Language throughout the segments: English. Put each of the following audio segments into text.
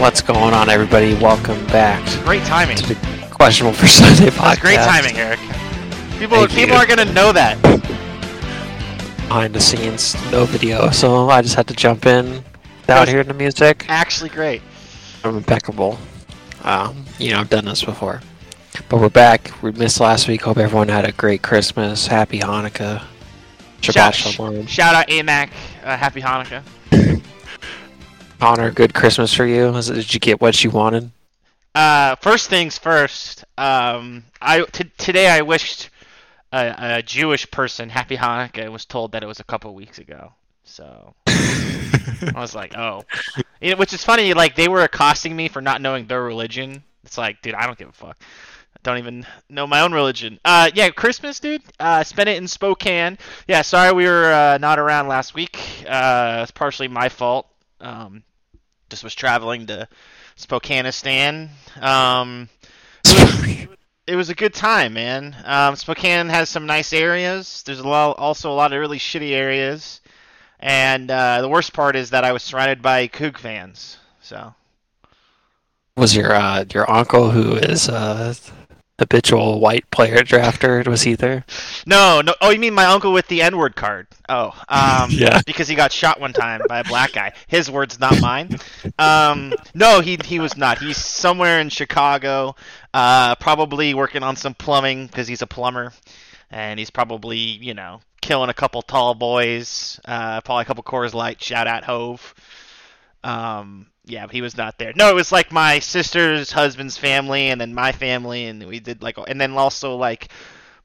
What's going on, everybody? Welcome back Great timing. to the Questionable for Sunday podcast. That's great timing, Eric. People, Thank people you. are gonna know that. Behind the scenes, no video, so I just had to jump in without was- hearing the music. Actually, great. I'm impeccable. Um, you know, I've done this before. But we're back. We missed last week. Hope everyone had a great Christmas. Happy Hanukkah. Shabbat Shout, Shalom. shout out Amak. Uh, happy Hanukkah. Connor, good Christmas for you. Is it- Did you get what you wanted? Uh, first things first. Um, I t- today I wished a, a Jewish person happy Hanukkah. and was told that it was a couple weeks ago. So I was like, oh, You know, which is funny. Like they were accosting me for not knowing their religion. It's like, dude, I don't give a fuck. I don't even know my own religion. Uh, yeah, Christmas, dude. Uh, spent it in Spokane. Yeah, sorry we were uh, not around last week. Uh, it's partially my fault. Um, just was traveling to Spokaneistan. Um, it was, it was a good time, man. Um, Spokane has some nice areas. There's a lot, also a lot of really shitty areas. And uh, the worst part is that I was surrounded by Coug fans. So Was your uh, your uncle who is a habitual white player drafter? It was he there? no, no. Oh, you mean my uncle with the N-word card? Oh, um, Yeah. because he got shot one time by a black guy. His words, not mine. Um, no, he he was not. He's somewhere in Chicago, uh, probably working on some plumbing because he's a plumber, and he's probably you know killing a couple tall boys, uh, probably a couple Coors Light. Shout out Hove. Um, yeah, but he was not there. No, it was like my sister's husband's family, and then my family, and we did like, and then also like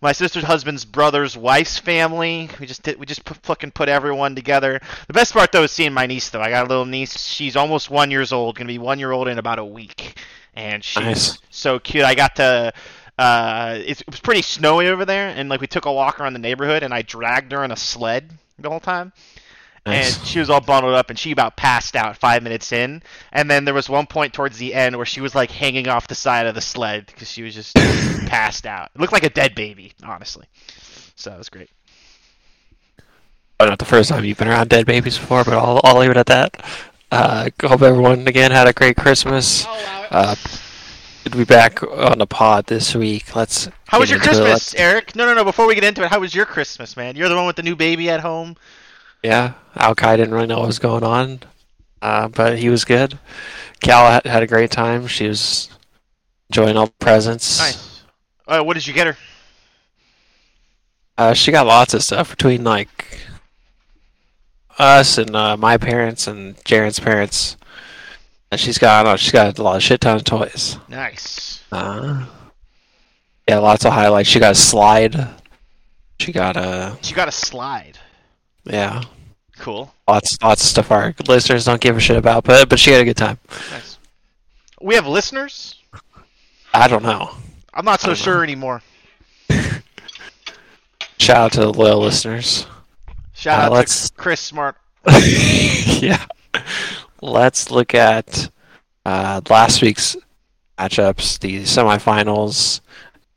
my sister's husband's brother's wife's family. We just did, we just put, fucking put everyone together. The best part though is seeing my niece though. I got a little niece. She's almost one years old. Gonna be one year old in about a week, and she's Nice. so cute. I got to. Uh, it, it was pretty snowy over there, and like we took a walk around the neighborhood, and I dragged her in a sled the whole time Nice. and she was all bundled up and she about passed out five minutes in and then there was one point towards the end where she was like hanging off the side of the sled because she was just passed out it looked like a dead baby honestly so it was great Oh, not the first time you've been around dead babies before, but I'll, I'll leave it at that. Uh, hope everyone again had a great Christmas. Uh, good to be back on the pod this week. Let's. how was your into it. christmas eric no no no before we get into it how was your christmas man you're the one with the new baby at home Yeah, Alkai didn't really know what was going on, uh, but he was good. Cal had, a great time. She was enjoying all the presents. nice uh, what did you get her Uh, she got lots of stuff between like us and uh, my parents and Jaren's parents. And she's got uh, she's got a lot of shit ton of toys. nice Uh, yeah, lots of highlights. She got a slide. She got a she got a slide yeah, cool lots lots of stuff our listeners don't give a shit about, but but she had a good time. nice we have listeners I don't know. i'm not so sure anymore Shout out to the loyal listeners. shout Uh, out let's- to chris smart yeah. Let's look at uh, last week's matchups, the semifinals,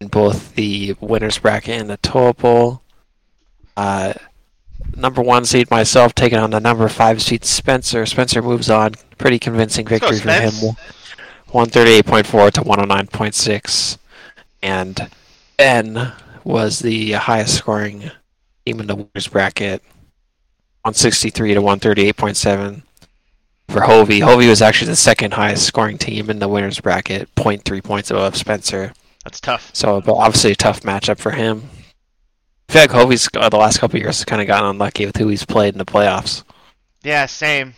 in both the winners bracket and the toilet bowl. Uh, number one seed myself taking on the number five seed Spencer. Spencer moves on. Pretty convincing victory for him. 138.4 to 109.6. And Ben was the highest scoring team in the winners bracket. 163 to 138.7 for Hovey. Hovey was actually the second highest scoring team in the winners bracket, 0.3 points above Spencer. that's tough So, obviously a tough matchup for him. I feel like Hovey's uh, the last couple of years has kind of gotten unlucky with who he's played in the playoffs. Yeah, same.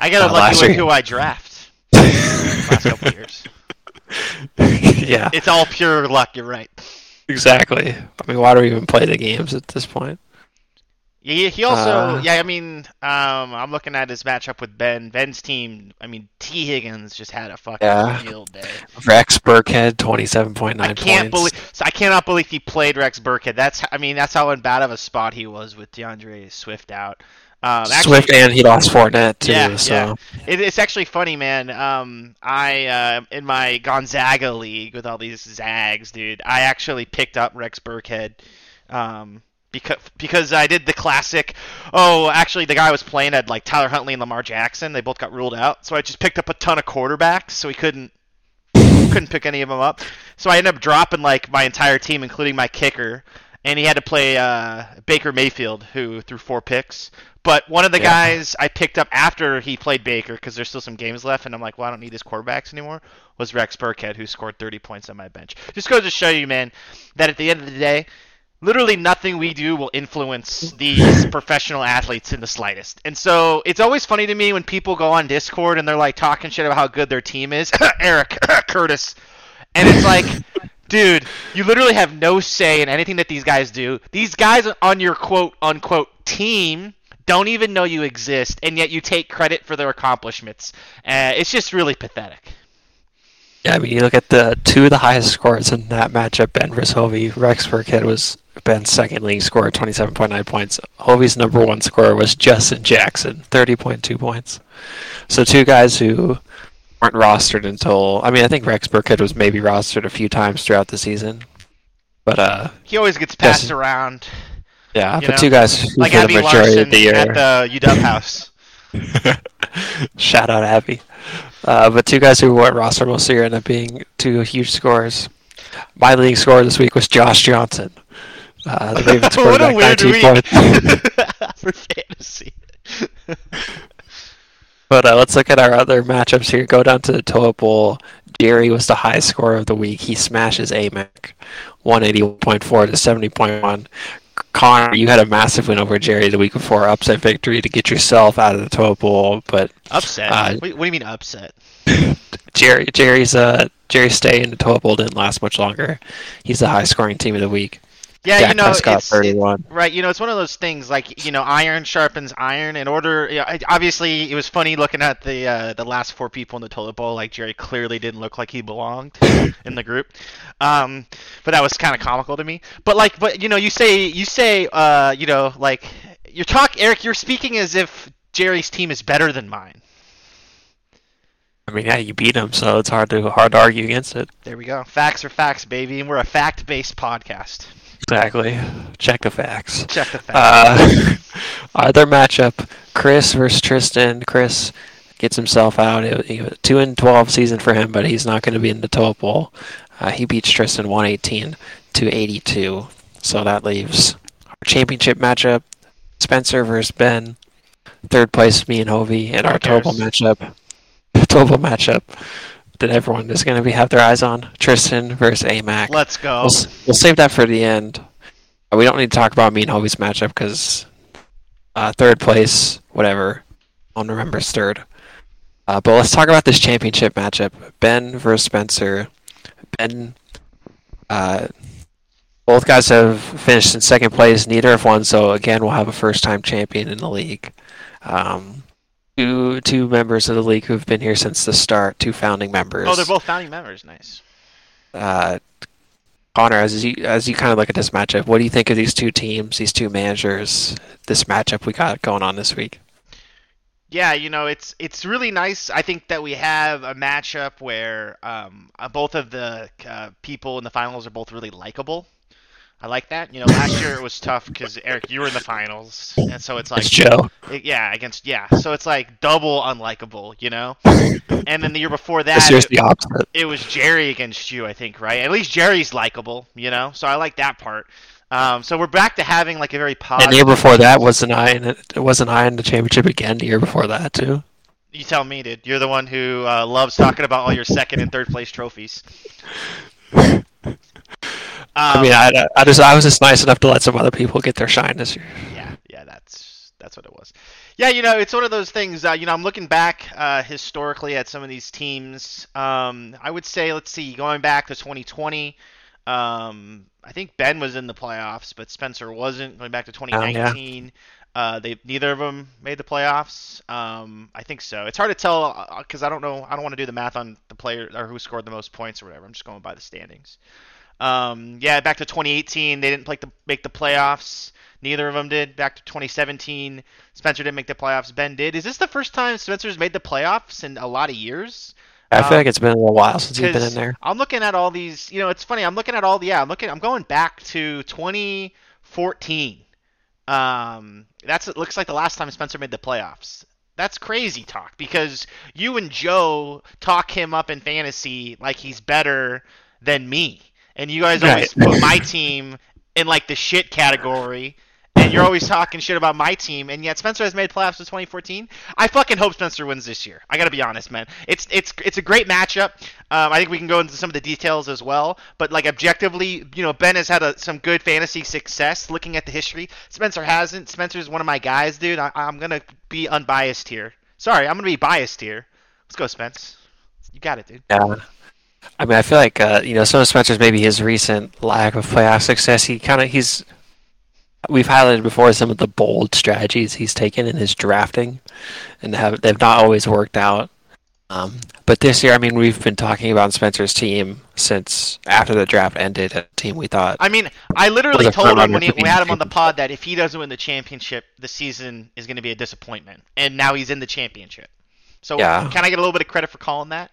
I get Uh, lucky with year- who I draft. Last couple years. yeah, It's all pure luck. You're right. exactly. I mean, why do we even play the games at this point? Yeah, he, he also. Uh, yeah, I mean, um, I'm looking at his matchup with Ben. Ben's team. I mean, Tee Higgins just had a fucking Yeah. field day. Rex Burkhead, 27.9 I can't points. believe. So I cannot believe he played Rex Burkhead. That's. I mean, that's how in bad of a spot he was with DeAndre Swift out. Um, actually, Swift and he lost Fournette too. Yeah, so yeah. It, it's actually funny, man. Um, I uh, in my Gonzaga league with all these Zags, dude. I actually picked up Rex Burkhead, um, because because I did the classic. oh, actually, the guy I was playing had like Tyler Huntley and Lamar Jackson. They both got ruled out, so I just picked up a ton of quarterbacks, so he couldn't couldn't pick any of them up. So I ended up dropping like my entire team, including my kicker, and he had to play uh, Baker Mayfield, who threw four picks. But one of the Yeah. guys I picked up after he played Baker, because there's still some games left, and I'm like, well, I don't need these quarterbacks anymore, was Rex Burkhead, who scored 30 points on my bench. Just goes to show you, man, that at the end of the day, literally nothing we do will influence these professional athletes in the slightest. And so it's always funny to me when people go on Discord and they're like talking shit about how good their team is. Eric, Curtis. And it's like, dude, you literally have no say in anything that these guys do. These guys on your quote unquote team don't even know you exist, and yet you take credit for their accomplishments. Uh, it's just really pathetic. Yeah, I mean, you look at the two of the highest scores in that matchup, Ben versus Hovey. Rex Burkhead was Ben's second leading scorer, 27.9 points. Hovey's number one scorer was Justin Jackson, 30.2 points. So two guys who weren't rostered until, I mean, I think Rex Burkhead was maybe rostered a few times throughout the season. But, uh, He always gets passed Yes. around, yeah, You but know, two guys who like for the Abby majority Larson of the year. at the UW house. Shout out Abby. Uh, but two guys who weren't rostered most of the year ended up being two huge scores. My leading scorer this week was Josh Johnson. Uh, the Ravens what a weird week for fantasy. But uh, let's look at our other matchups here. Go down to the toilet bowl. Jerry was the high scorer of the week. He smashes Amak, 181.4 to 70.1. Connor, you had a massive win over Jerry the week before, upset victory to get yourself out of the toilet bowl. But upset. Uh, what, what do you mean upset? Jerry, Jerry's uh, Jerry's stay in the toilet bowl didn't last much longer. He's the high scoring team of the week. Yeah, Dak you know, Prescott, it's, it- 31. right. You know, it's one of those things like you know, iron sharpens iron. In order, yeah, I- obviously, it was funny looking at the uh, the last four people in the toilet bowl. Like Jerry clearly didn't look like he belonged in the group, um, but that was kind of comical to me. But like, but you know, you say you say, uh, you know, like you're talk, Eric. You're speaking as if Jerry's team is better than mine. I mean, yeah, you beat him, so it's hard to hard to argue against it. There we go. Facts are facts, baby, and we're a fact-based podcast. Exactly. Check the facts. Check the facts. Uh, other matchup: Chris versus Tristan. Chris gets himself out. It, it two and twelve season for him, but he's not going to be in the toilet bowl. Uh, he beats Tristan one eighteen to eighty two. So that leaves our championship matchup: Spencer versus Ben. Third place, me and Hovey, and Who our total matchup. Total matchup that everyone is going to be have their eyes on: Tristan versus Amak. Let's go. We'll, we'll save that for the end. Uh, We don't need to talk about me and Hovey's matchup because uh, third place, whatever, on November's third. Uh, but let's talk about this championship matchup: Ben versus Spencer. Ben, uh, both guys have finished in second place. Neither have won, so again, we'll have a first-time champion in the league. Um, two two members of the league who've been here since the start. Two founding members. Oh, they're both founding members. Nice. uh, Connor, as you as you kind of look at this matchup, what do you think of these two teams, these two managers, this matchup we got going on this week? Yeah, you know, it's it's really nice. I think that we have a matchup where um, uh, both of the uh, people in the finals are both really likable. I like that. You know, last year it was tough because Eric, you were in the finals, and so it's like, It's Joe. it- yeah, against yeah, so it's like double unlikable, you know. And then the year before that, it, the opposite. it was Jerry against you, I think, right? At least Jerry's likable, you know. So I like that part. Um, so we're back to having like a very positive. And the year before that wasn't I in it. It wasn't I in the championship again. The year before that too. You tell me, dude. You're the one who uh, loves talking about all your second and third place trophies. I Um, mean, I, I just I was just nice enough to let some other people get their shine this year. yeah, yeah, that's that's what it was. Yeah, you know, it's one of those things. Uh, you know, I'm looking back uh, historically at some of these teams. Um, I would say, let's see, going back to 2020. Um, I think Ben was in the playoffs, but Spencer wasn't. Going back to 2019, uh, they neither of them made the playoffs. Um, I think so. It's hard to tell because I don't know. I don't want to do the math on the player or who scored the most points or whatever. I'm just going by the standings. Um, yeah, back to 2018, they didn't play the, make the playoffs. Neither of them did. Back to 2017, Spencer didn't make the playoffs. Ben did. Is this the first time Spencer's made the playoffs in a lot of years? I feel Um, like it's been a little while since he's been in there. I'm looking at all these. You know, it's funny. I'm looking at all. The. Yeah, I'm looking. I'm going back to 2014, Um, that's it looks like the last time Spencer made the playoffs. That's crazy talk because you and Joe talk him up in fantasy like he's better than me, and you guys always Right. put my team in like the shit category. And you're always talking shit about my team, and yet Spencer has made playoffs in 2014. I fucking hope Spencer wins this year. I gotta be honest, man. It's it's it's a great matchup. Um, I think we can go into some of the details as well. But like objectively, you know, Ben has had a, some good fantasy success. Looking at the history, Spencer hasn't. Spencer's one of my guys, dude. I, I'm gonna be unbiased here. Sorry, I'm gonna be biased here. Let's go, Spence. You got it, dude. Yeah. I mean, I feel like uh, you know some of Spencer's maybe his recent lack of playoff success. He kind of he's we've highlighted before some of the bold strategies he's taken in his drafting, and have they've not always worked out. Um, but this year, I mean, we've been talking about Spencer's team since after the draft ended. A team we thought I mean, I literally told him when he, we had him on the pod that if he doesn't win the championship, the season is going to be a disappointment. And now he's in the championship. So Yeah. can I get a little bit of credit for calling that?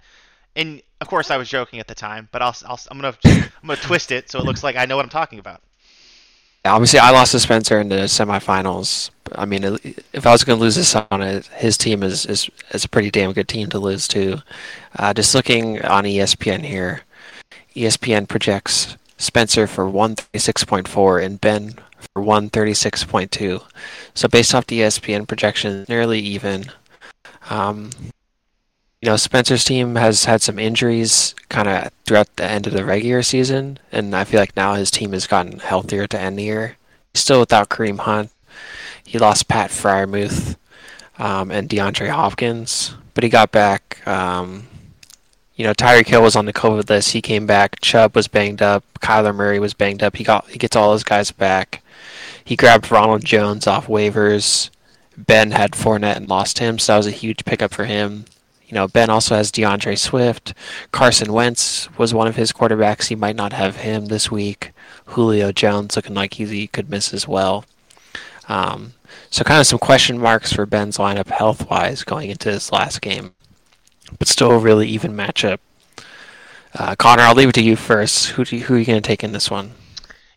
And of course, I was joking at the time, but I'll, I'll I'm gonna I'm gonna twist it so it looks like I know what I'm talking about. Obviously, I lost to Spencer in the semifinals. I mean, if I was going to lose this on it, his team is, is is a pretty damn good team to lose to. Uh, just looking on ESPN here, ESPN projects Spencer for 136.4 and Ben for 136.2. So based off the ESPN projection, nearly even. Um, you know, Spencer's team has had some injuries kind of throughout the end of the regular season, and I feel like now his team has gotten healthier to end the year. He's still without Kareem Hunt. He lost Pat Freiermuth um, and DeAndre Hopkins, but he got back. Um, you know, Tyreek Hill was on the COVID list. He came back. Chubb was banged up. Kyler Murray was banged up. He got he gets all those guys back. He grabbed Ronald Jones off waivers. Ben had Fournette and lost him, so that was a huge pickup for him. You know, Ben also has DeAndre Swift. Carson Wentz was one of his quarterbacks. He might not have him this week. Julio Jones looking like he could miss as well. Um, so kind of some question marks for Ben's lineup health wise going into this last game, but still a really even matchup. Uh, Connor, I'll leave it to you first. Who you, who are you going to take in this one?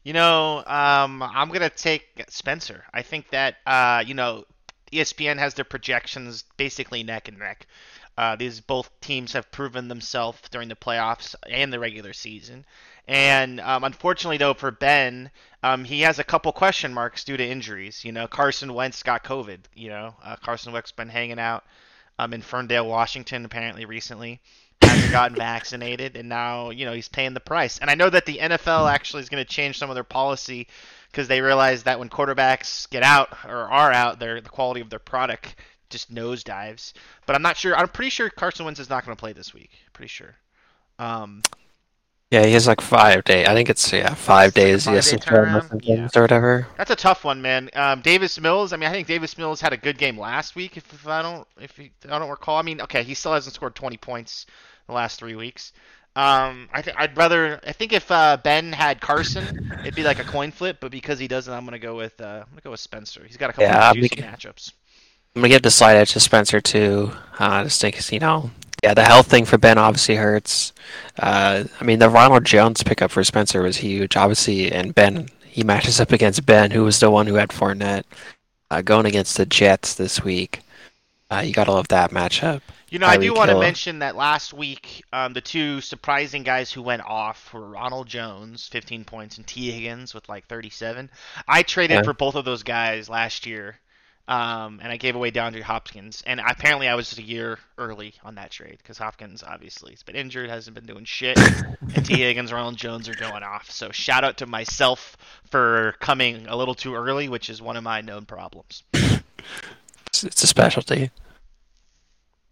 You know, um, I'm gonna take Spencer. I think that uh, you know, ESPN has their projections basically neck and neck. Uh, these both teams have proven themselves during the playoffs and the regular season. And um, unfortunately, though, for Ben, um, he has a couple question marks due to injuries. You know, Carson Wentz got COVID. You know, uh, Carson Wentz been hanging out um, in Ferndale, Washington, apparently recently. Hasn't gotten vaccinated, and now you know he's paying the price. And I know that the NFL actually is going to change some of their policy because they realize that when quarterbacks get out or are out, their the quality of their product just nosedives. But I'm not sure. I'm pretty sure Carson Wentz is not going to play this week. Pretty sure. Um, Yeah, he has like five days. I think it's yeah five It's like days. Yes, five-day it's twelve turnaround? or whatever. that's a tough one, man. Um, Davis Mills. I mean, I think Davis Mills had a good game last week. If, if I don't, if he, I don't recall. I mean, okay, he still hasn't scored 20 points in the last three weeks. Um, I th- I'd rather. I think if uh, Ben had Carson, it'd be like a coin flip. But because he doesn't, I'm gonna go with. Uh, I'm gonna go with Spencer. He's got a couple Yeah, of juicy making- matchups. I'm gonna give the slight edge to Spencer too. Uh, just think, you know, yeah, the health thing for Ben obviously hurts. Uh, I mean, the Ronald Jones pickup for Spencer was huge, obviously, and Ben he matches up against Ben, who was the one who had Fournette, uh, going against the Jets this week. Uh, you gotta love that matchup. You know, I do want to mention that last week, um, the two surprising guys who went off were Ronald Jones, 15 points, and Tee Higgins with like 37. I traded Yeah. for both of those guys last year, um, and I gave away DeAndre Hopkins. And apparently, I was just a year early on that trade because Hopkins obviously has been injured, hasn't been doing shit, and T. Higgins, Ronald Jones are going off. So shout out to myself for coming a little too early, which is one of my known problems. It's, it's a specialty.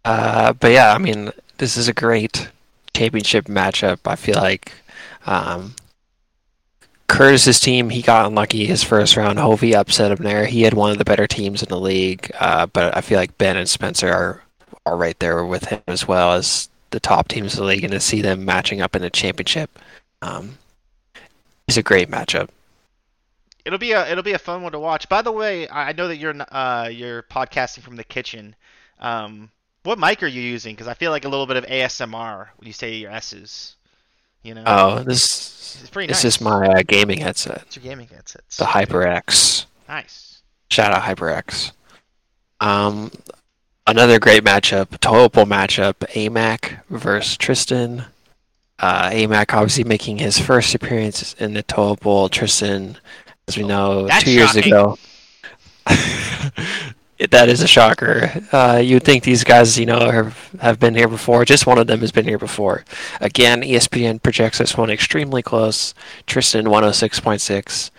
Uh, but yeah, I mean, this is a great championship matchup. I feel like um, Curtis's team, he got unlucky his first round. Hovey upset him there. He had one of the better teams in the league, uh, but I feel like Ben and Spencer are are right there with him as well as the top teams in the league, and to see them matching up in the championship um, is a great matchup. It'll be a it'll be a fun one to watch. By the way, I know that you're uh you're podcasting from the kitchen. Um, what mic are you using? Because I feel like a little bit of ASMR when you say your S's. You know, Oh, this it's pretty this nice. is my uh, gaming headset, It's your gaming headset. the HyperX. Nice. Shout out HyperX. Um, another great matchup, Total matchup, Amak versus Tristan. Uh, Amak obviously making his first appearance in the Total Tristan, as we know, That's two years ago. that is a shocker. Uh, you would think these guys, you know, have, have been here before. Just one of them has been here before. Again, ESPN projects this one extremely close. Tristan 106.6,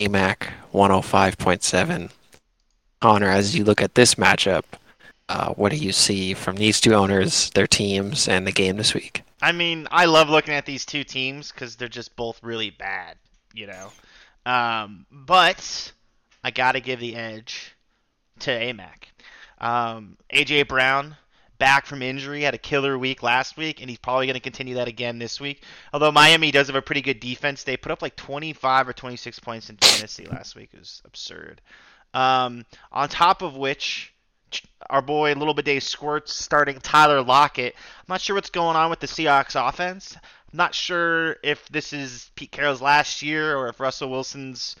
Amak 105.7. Connor, as you look at this matchup, uh, what do you see from these two owners, their teams, and the game this week? I mean, I love looking at these two teams because they're just both really bad, you know. Um, but I got to give the edge to Amak. Um, AJ Brown back from injury had a killer week last week, and he's probably going to continue that again this week. Although Miami does have a pretty good defense, they put up like 25 or 26 points in fantasy last week. It was absurd. Um, on top of which, our boy Little Bidet Squirts starting Tyler Lockett. I'm not sure what's going on with the Seahawks offense. I'm not sure if this is Pete Carroll's last year or if Russell Wilson's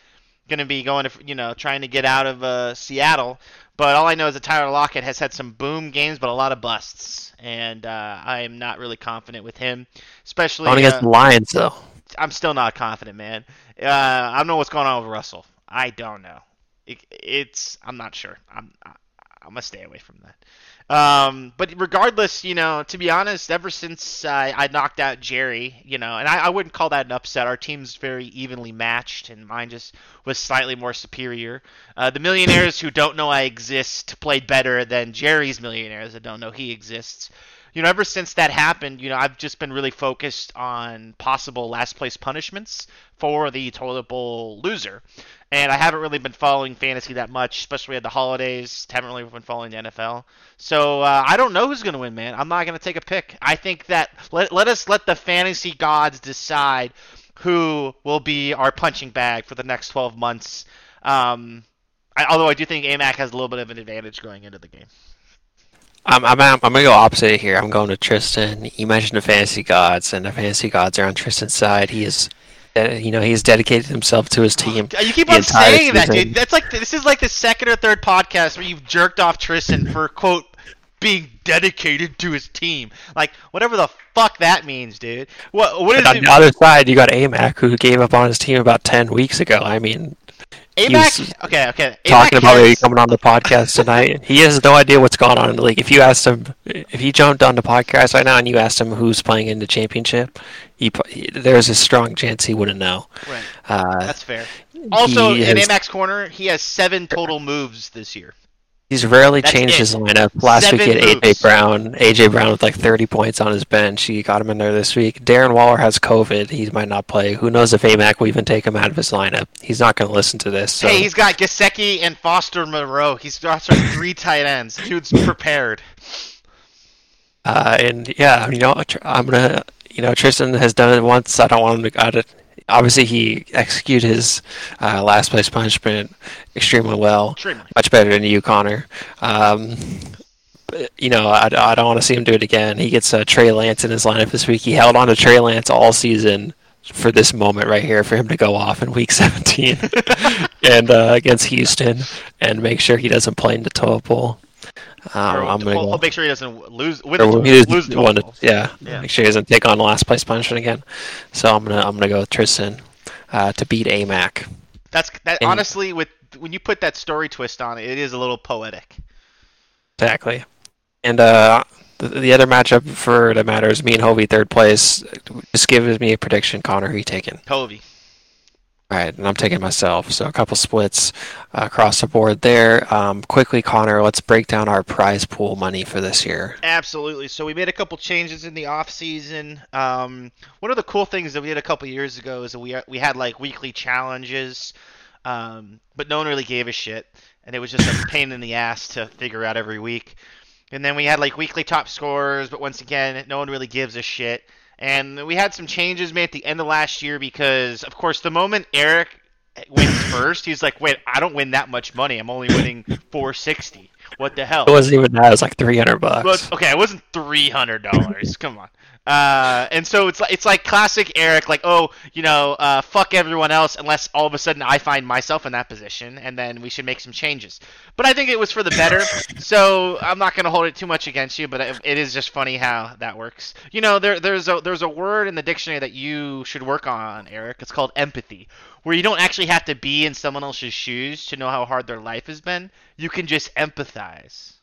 going to be going to, you know, trying to get out of uh, Seattle. But all I know is that Tyler Lockett has had some boom games, but a lot of busts, and uh, I am not really confident with him. Especially, On against uh, the Lions, though. I'm still not confident, man. Uh, I don't know what's going on with Russell. I don't know. It, it's I'm not sure. I'm I'm gonna stay away from that. Um, but regardless, you know, to be honest, ever since uh, I knocked out Jerry, you know, and I, I wouldn't call that an upset. Our team's very evenly matched, and mine just was slightly more superior. Uh, the millionaires who don't know I exist played better than Jerry's millionaires that don't know he exists. You know, ever since that happened, you know, I've just been really focused on possible last place punishments for the toilet bowl loser. And I haven't really been following fantasy that much, especially at the holidays. Haven't really been following the NFL. So uh, I don't know who's going to win, man. I'm not going to take a pick. I think that let, let us let the fantasy gods decide who will be our punching bag for the next 12 months. Um, I, although I do think Amak has a little bit of an advantage going into the game. I'm, I'm, I'm going to go opposite here. I'm going to Tristan. You mentioned the fantasy gods, and the fantasy gods are on Tristan's side. He is, you know, he's dedicated himself to his team. You keep on saying that, dude. That's like this is like the second or third podcast where you've jerked off Tristan for quote being dedicated to his team. Like whatever the fuck that means, dude. What what is on it? the other side, you got Amak, who gave up on his team about 10 weeks ago. I mean, Amak. was Okay, okay. talking about has- coming on the podcast tonight. He has no idea what's going on in the league. If you asked him, if he jumped on the podcast right now and you asked him who's playing in the championship, he, he there's a strong chance he wouldn't know. Right, Uh, that's fair. Also, in has- Amak's corner, he has seven total moves this year. He's rarely That's changed it. his lineup. Last week he had moves. AJ Brown. AJ Brown with like 30 points on his bench. He got him in there this week. Darren Waller has COVID. He might not play. Who knows if Amak will even take him out of his lineup? He's not going to listen to this. So. Hey, he's got Gesicki and Foster Moreau. He's got three tight ends. Dude's prepared. Uh, and yeah, you know, I'm gonna, you know, Tristan has done it once. I don't want him to it. Obviously, he executed his uh, last place punishment extremely well, Extremely. much better than you, Connor. Um, but, you know, I, I don't want to see him do it again. He gets uh, Trey Lance in his lineup this week. He held on to Trey Lance all season for this moment right here for him to go off in Week 17 and uh, against Houston and make sure he doesn't play in the I'm gonna we'll, go. make sure he doesn't lose. Win Or the, he lose the want to- yeah, Yeah. make sure he doesn't take on last place punishment again. So I'm gonna I'm gonna go with Tristan uh, to beat Amak. That's that. And- honestly, with when you put that story twist on it, it is a little poetic. Exactly. And uh, the, the other matchup for that matters, me and Hovey third place. Just give me a prediction, Connor. Who you taking? Tovey. All right, and I'm taking myself. So a couple splits uh, across the board there. Um, quickly, Connor, let's break down our prize pool money for this year. Absolutely. So we made a couple changes in the off season. Um, one of the cool things that we did a couple years ago is that we we had like weekly challenges, um, but no one really gave a shit, and it was just a pain in the ass to figure out every week. And then we had like weekly top scores, but once again, no one really gives a shit. And we had some changes made at the end of last year because, of course, the moment Eric wins first, he's like, "Wait, I don't win that much money. I'm only winning 460. What the hell?" It wasn't even that. It was like 300 bucks. Well, okay, it wasn't three hundred dollars. Come on. Uh, and so it's like it's like classic Eric, like oh, you know, uh, fuck everyone else unless all of a sudden I find myself in that position, and then we should make some changes. But I think it was for the better, so I'm not gonna hold it too much against you. But it, it is just funny how that works. You know, there there's a there's a word in the dictionary that you should work on, Eric. It's called empathy, where you don't actually have to be in someone else's shoes to know how hard their life has been. You can just empathize.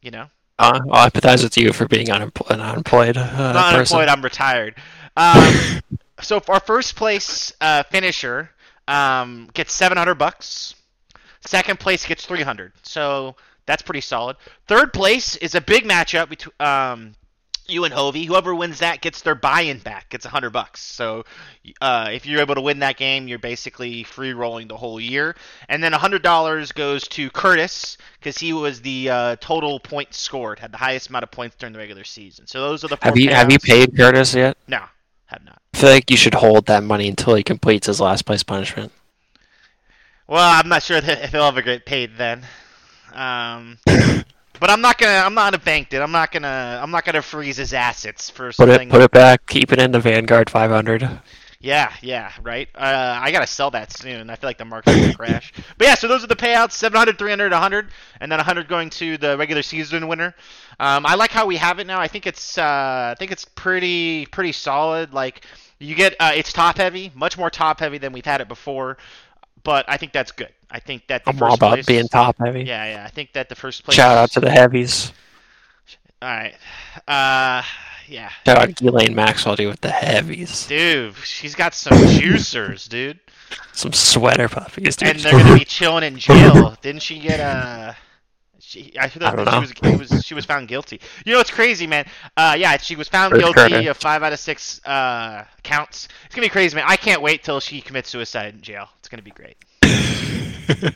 You know. Uh, I'll empathize with you for being unempl- an unemployed uh, not person. unemployed. I'm retired. Um, so our first place uh, finisher um, gets 700 bucks. Second place gets 300. So that's pretty solid. Third place is a big matchup between um, you and Hovey. Whoever wins that gets their buy-in back. Gets 100 bucks. So uh, if you're able to win that game, you're basically free rolling the whole year. And then a $100 goes to Curtis because he was the uh, total points scored, had the highest amount of points during the regular season. So those are the four Have you have you paid Curtis yet? No, have not. I feel like you should hold that money until he completes his last place punishment. Well, I'm not sure that if he'll ever get paid then. Um, but I'm not gonna. I'm not gonna bank it. I'm not gonna. I'm not gonna freeze his assets for Put something. it put it back. Keep it in the Vanguard 500. Yeah, yeah, right. Uh, I gotta sell that soon. I feel like the market's gonna crash. But yeah, so those are the payouts: 700, 300, 100, and then 100 going to the regular season winner. Um, I like how we have it now. I think it's. Uh, I think it's pretty pretty solid. Like you get, uh, it's top heavy, much more top heavy than we've had it before. But I think that's good. I think that the I'm first all about place, being top heavy. Yeah, yeah. I think that the first place. Shout out to the heavies. All right. Uh, yeah. Shout out to Ghislaine Maxwell, dude, with the heavies. Dude, she's got some juicers, dude. Some sweater puppies, dude. And they're gonna be chilling in jail. Didn't she get uh She, I I that don't she was, was she was found guilty. You know what's crazy, man? Uh, yeah, she was found First guilty of five out of six uh, counts. It's gonna be crazy, man. I can't wait till she commits suicide in jail. It's gonna be great.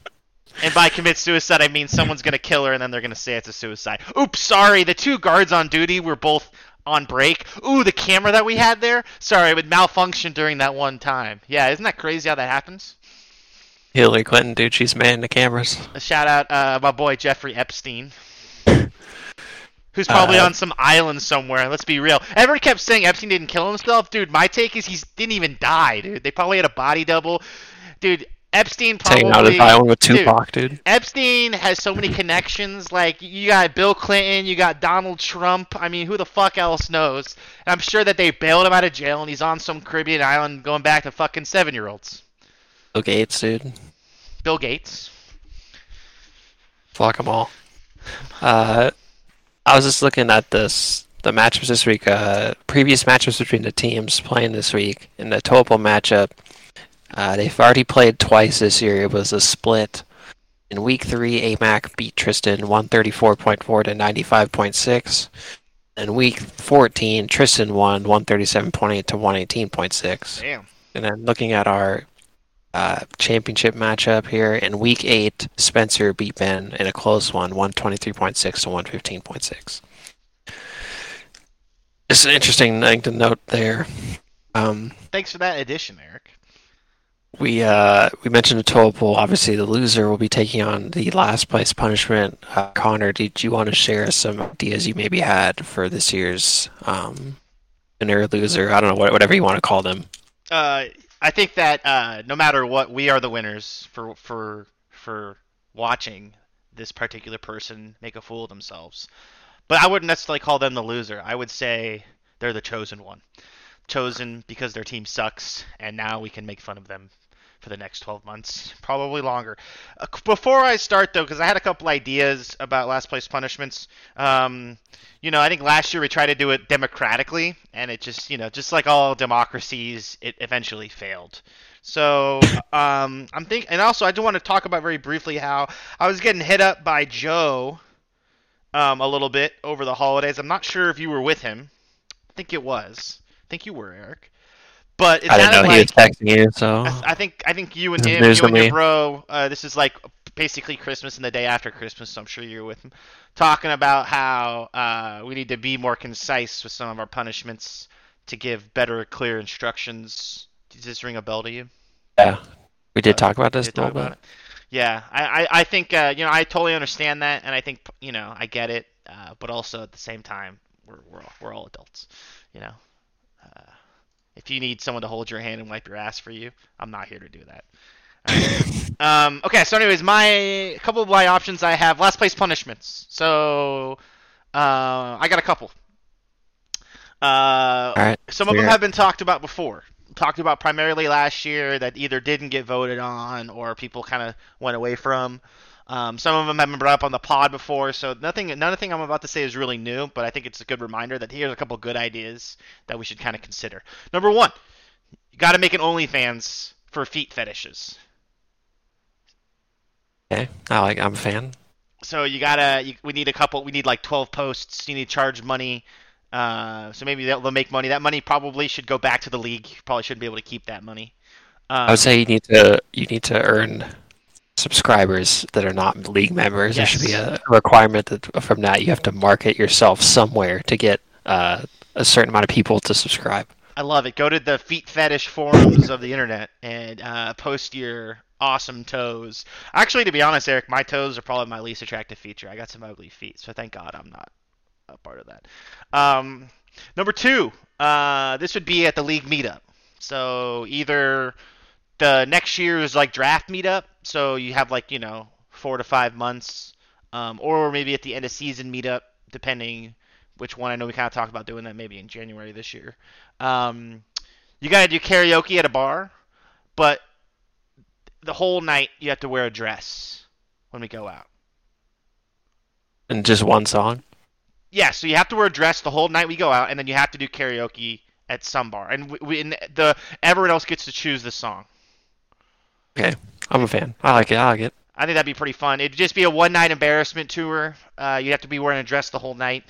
And by commit suicide, I mean someone's gonna kill her, and then they're gonna say it's a suicide. Oops, sorry. The two guards on duty were both on break. Ooh, the camera that we had there. Sorry, it would malfunction during that one time. Yeah, isn't that crazy how that happens? Hillary Clinton, dude, she's manning the cameras. A shout out, uh, my boy Jeffrey Epstein, who's probably Uh, on some island somewhere. Let's be real. Everyone kept saying Epstein didn't kill himself, dude. My take is he didn't even die, dude. They probably had a body double, dude. Epstein probably. Hanging out his island with dude, Tupac, dude. Epstein has so many connections. Like you got Bill Clinton, you got Donald Trump. I mean, who the fuck else knows? And I'm sure that they bailed him out of jail, and he's on some Caribbean island going back to fucking seven year olds. Bill Gates, dude. Bill Gates. Fuck them all. Uh, I was just looking at this, the matchups this week, uh, previous matchups between the teams playing this week. In the Toilet bowl matchup, uh, they've already played twice this year. It was a split. In week three, Amak beat Tristan 134.4 to 95.6. In week 14, Tristan won 137.8 to 118.6. Damn. And then looking at our uh, championship matchup here in week eight, Spencer beat Ben in a close one, 123.6 to 115.6. It's an interesting thing to note there. Um, Thanks for that addition, Eric. we uh, we mentioned the toilet bowl. Obviously, the loser will be taking on the last place punishment. Uh, Connor, did you want to share some ideas you maybe had for this year's um, winner loser? I don't know what, whatever you want to call them. Uh, I think that uh, no matter what, we are the winners for for for watching this particular person make a fool of themselves. But I wouldn't necessarily call them the loser. I would say they're the chosen one, chosen because their team sucks, and now we can make fun of them for the next 12 months, probably longer. Uh, before I start though, because I had a couple ideas about last place punishments. Um, you know, I think last year we tried to do it democratically, and it just, you know, just like all democracies, it eventually failed. So um, I'm thinking, and also I do want to talk about very briefly how I was getting hit up by Joe um, a little bit over the holidays. I'm not sure if you were with him. I think it was. I think you were, Eric. But it I didn't know sounded he like was texting you, so I, I think I think you and him, you and your bro. Uh, this is like basically Christmas and the day after Christmas. So I'm sure you're with him, talking about how uh, we need to be more concise with some of our punishments to give better, clear instructions. Does this ring a bell to you? yeah, we did Uh, talk about this a little bit. it? Yeah, I, I, I think uh, you know I totally understand that, and I think you know I get it, uh, but also at the same time we're we're all, we're all adults, you know, uh, if you need someone to hold your hand and wipe your ass for you, I'm not here to do that. Um, okay, so anyways, my a couple of my options I have last place punishments. So uh, I got a couple. Uh, right. some of them have been talked about before. Talked about primarily last year that either didn't get voted on or people kind of went away from. Um, some of them have been brought up on the pod before, so nothing, nothing I'm about to say is really new. But I think it's a good reminder that here's a couple good ideas that we should kind of consider. Number one, you got to make an OnlyFans for feet fetishes. Okay. I like. I'm a fan. So you gotta, you, we need a couple. We need like 12 posts. You need to charge money. Uh, so maybe they'll, they'll make money. That money probably should go back to the league. You probably shouldn't be able to keep that money. Um, I would say you need to you need to earn subscribers that are not league members. There should be a requirement that from that you have to market yourself somewhere to get uh, a certain amount of people to subscribe. I love it. Go to the feet fetish forums of the internet and uh, post your awesome toes. Actually, to be honest, Eric, my toes are probably my least attractive feature. I got some ugly feet, so thank God I'm not a part of that. Um, number two, uh, this would be at the league meetup. So either the next year's like draft meetup, so you have like you know four to five months, um, or maybe at the end of season meetup, depending which one. I know we kind of talked about doing that maybe in January this year. Um, you got to do karaoke at a bar, but the whole night you have to wear a dress when we go out. And just one song. Yeah, so you have to wear a dress the whole night we go out, and then you have to do karaoke at some bar, and we, we and the everyone else gets to choose the song. I'm a fan. I like it. I like it. I think that'd be pretty fun. It'd just be a one night embarrassment tour. Uh, you'd have to be wearing a dress the whole night.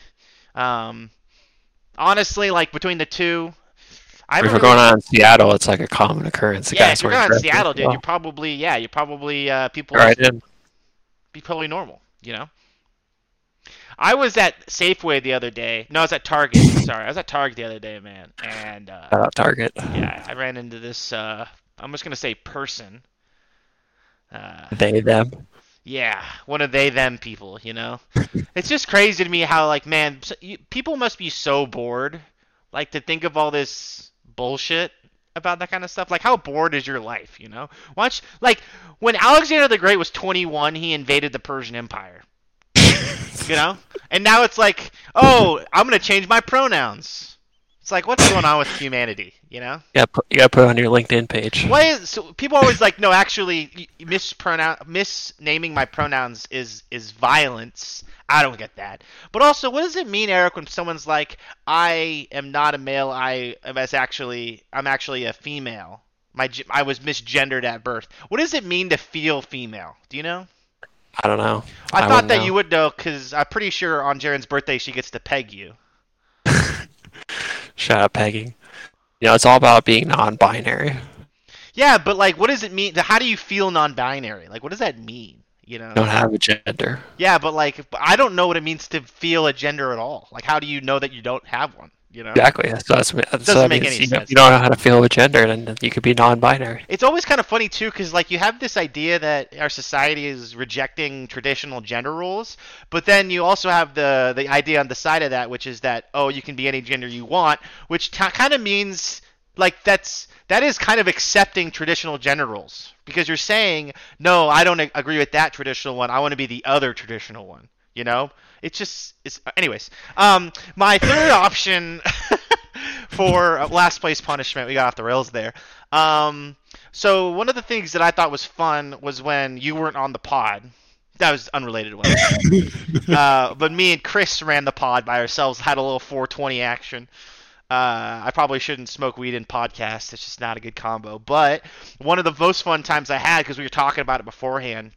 Um, honestly, like between the two, I if we're really- going on in Seattle, it's like a common occurrence. The yeah, guys if you're going dresses Seattle, dude, well. you probably yeah, you probably uh, people right be probably normal, you know. I was at Safeway the other day. No, I was at Target. Sorry, I was at Target the other day, man. And uh, out Target. yeah, I ran into this. Uh, I'm just gonna say person. Uh, They them. yeah, one of they them people. You know, it's just crazy to me how like man, so you, people must be so bored, like to think of all this bullshit about that kind of stuff. Like, how bored is your life? You know, watch like when Alexander the Great was 21, he invaded the Persian Empire. you know, and now it's like, oh, I'm gonna change my pronouns. It's like, what's going on with humanity? You know. Put, you gotta put it on your LinkedIn page. Why is so people always like no actually mispronoun misnaming my pronouns is is violence. I don't get that. But also, what does it mean, Eric, when someone's like, "I am not a male. I am as actually I'm actually a female. My I was misgendered at birth." What does it mean to feel female? Do you know? I don't know. I, thought that know. you would know because I'm pretty sure on Jaren's birthday she gets to peg you. Shout out pegging. You know, it's all about being non-binary. Yeah, but like, what does it mean? How do you feel non-binary? Like, what does that mean? You know? Don't have a gender. Yeah, but like I don't know what it means to feel a gender at all. Like how do you know that you don't have one? You know? Exactly. That's, that's, that's Doesn't I make mean. any you, sense. You don't know how to feel with gender, then you could be non-binary. It's always kind of funny too cuz like you have this idea that our society is rejecting traditional gender rules, but then you also have the the idea on the side of that which is that oh, you can be any gender you want, which t- kind of means like that's that is kind of accepting traditional gender roles because you're saying no, I don't agree with that traditional one. I want to be the other traditional one. You know, it's just it's anyways. Um, my third option for last place punishment, we got off the rails there. Um, so one of the things that I thought was fun was when you weren't on the pod. That was unrelated one. uh, but me and Chris ran the pod by ourselves, had a little 420 action. Uh, I probably shouldn't smoke weed in podcast. It's just not a good combo. But one of the most fun times I had because we were talking about it beforehand.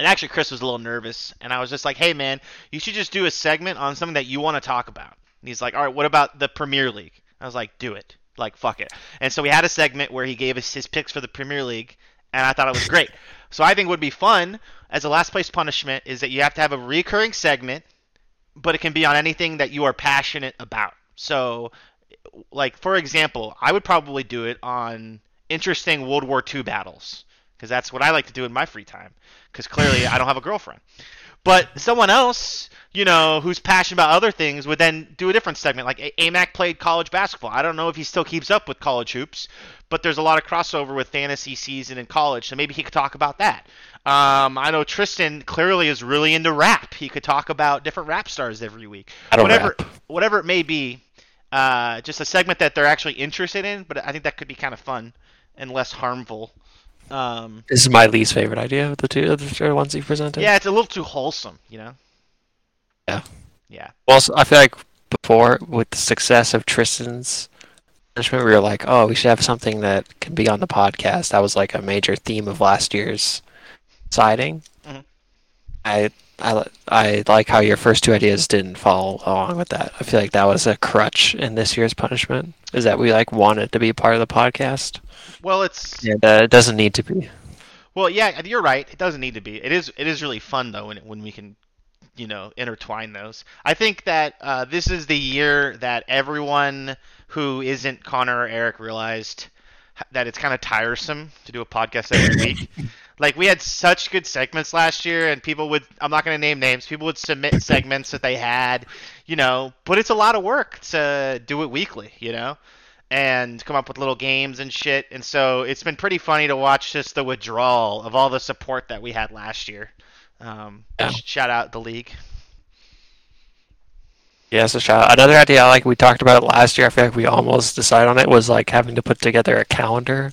And actually, Chris was a little nervous, and I was just like, "Hey, man, you should just do a segment on something that you want to talk about." And he's like, "All right, what about the Premier League?" I was like, "Do it, like fuck it." And so we had a segment where he gave us his picks for the Premier League, and I thought it was great. so I think what would be fun as a last place punishment is that you have to have a recurring segment, but it can be on anything that you are passionate about. So, like for example, I would probably do it on interesting World War II battles because that's what I like to do in my free time. Because clearly I don't have a girlfriend. But someone else, you know, who's passionate about other things would then do a different segment. Like A- Amak played college basketball. I don't know if he still keeps up with college hoops, but there's a lot of crossover with fantasy season in college, so maybe he could talk about that. Um, I know Tristan clearly is really into rap. He could talk about different rap stars every week. I don't whatever, rap. whatever it may be. Uh, just a segment that they're actually interested in, but I think that could be kind of fun and less harmful. Um, This is my least favorite idea of the two of the three ones you presented. yeah, it's a little too wholesome, you know. Yeah. Yeah. Well, I feel like before, with the success of Tristan's punishment, we were like, oh, we should have something that can be on the podcast. That was like a major theme of last year's siding. Mhm. I, I, I like how your first two ideas didn't follow along with that. I feel like that was a crutch in this year's punishment. Is that we like wanted to be part of the podcast, Well, it's and uh, it doesn't need to be. well, yeah, you're right. It doesn't need to be. It is. It is really fun though when it, when we can, you know, intertwine those. I think that uh, this is the year that everyone who isn't Connor or Erik realized that it's kind of tiresome to do a podcast every week. Like we had such good segments last year, and people would. I'm not going to name names. People would submit segments that they had, you know. But it's a lot of work to do it weekly, you know, and come up with little games and shit. And so it's been pretty funny to watch just the withdrawal of all the support that we had last year. Um, Yeah. Shout out the league. Yeah, so shout out. Another idea, I like we talked about it last year, I feel like we almost decided on it, was like having to put together a calendar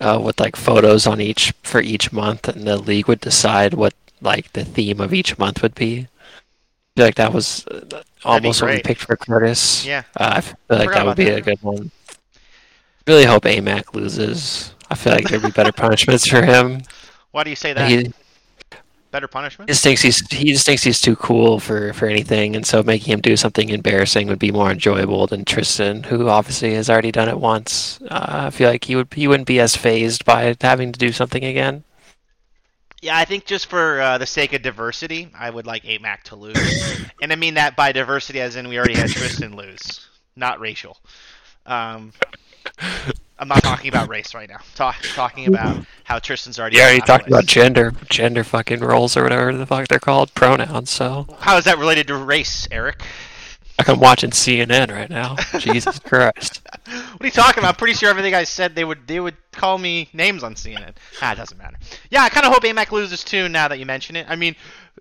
uh, with like photos on each for each month, and the league would decide what like the theme of each month would be. I feel like that was uh, almost what we picked for Curtis. Yeah. Uh, I feel like forgot that would be that. a good one. Really hope Amak loses. I feel like there'd be better punishments for him. Why do you say that? He, Better punishment? he just thinks he's he just thinks he's too cool for for anything, and so making him do something embarrassing would be more enjoyable than Tristan, who obviously has already done it once. Uh, I feel like he would he wouldn't be as fazed by having to do something again. Yeah, I think just for uh, the sake of diversity, I would like Amak to lose. and I mean that by diversity as in we already had Tristan lose, not racial. Um, I'm not talking about race right now. Talk, talking about how Tristan's already. Yeah, last talked about gender gender fucking roles or whatever the fuck they're called pronouns. So How is that related to race, Erik? like I'm watching CNN right now. Jesus Christ. What are you talking about? I'm pretty sure everything I said they would they would call me names on CNN. Ah, it doesn't matter. Yeah, I kind of hope Amak loses too. Now that you mention it, I mean,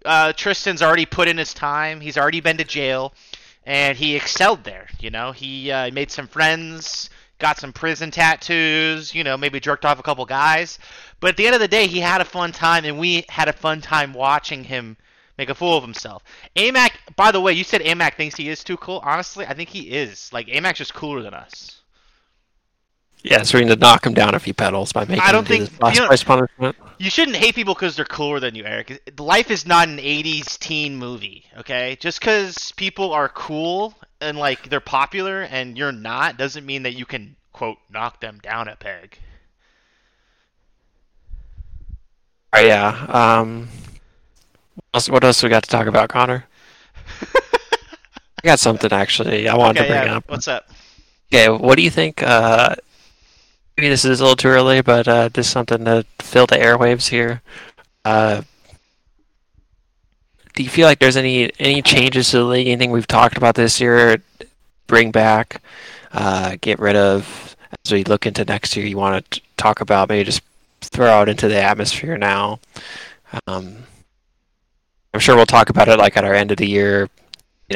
uh, Tristan's already put in his time. He's already been to jail, and he excelled there. You know, he uh, made some friends, got some prison tattoos. You know, maybe jerked off a couple guys. But at the end of the day, he had a fun time, and we had a fun time watching him make a fool of himself. Amak, by the way, you said Amak thinks he is too cool. Honestly, I think he is. Like Amak's just cooler than us. Yeah, so we need to knock him down a few pedals by making I don't him do think- you know- You shouldn't hate people because they're cooler than you, Erik. Life is not an '80s teen movie, okay? Just because people are cool and like they're popular and you're not doesn't mean that you can quote knock them down a peg. Oh yeah. Um, what else, what else we got to talk about, Connor? I got something actually I wanted okay, to bring yeah. up. What's up? Okay, what do you think? Uh, maybe this is a little too early, but uh, just something to fill the airwaves here. Uh, do you feel like there's any any changes to the league? Anything we've talked about this year? Bring back, uh, get rid of as we look into next year. You want to talk about maybe just throw out into the atmosphere now. Um, I'm sure we'll talk about it like at our end of the year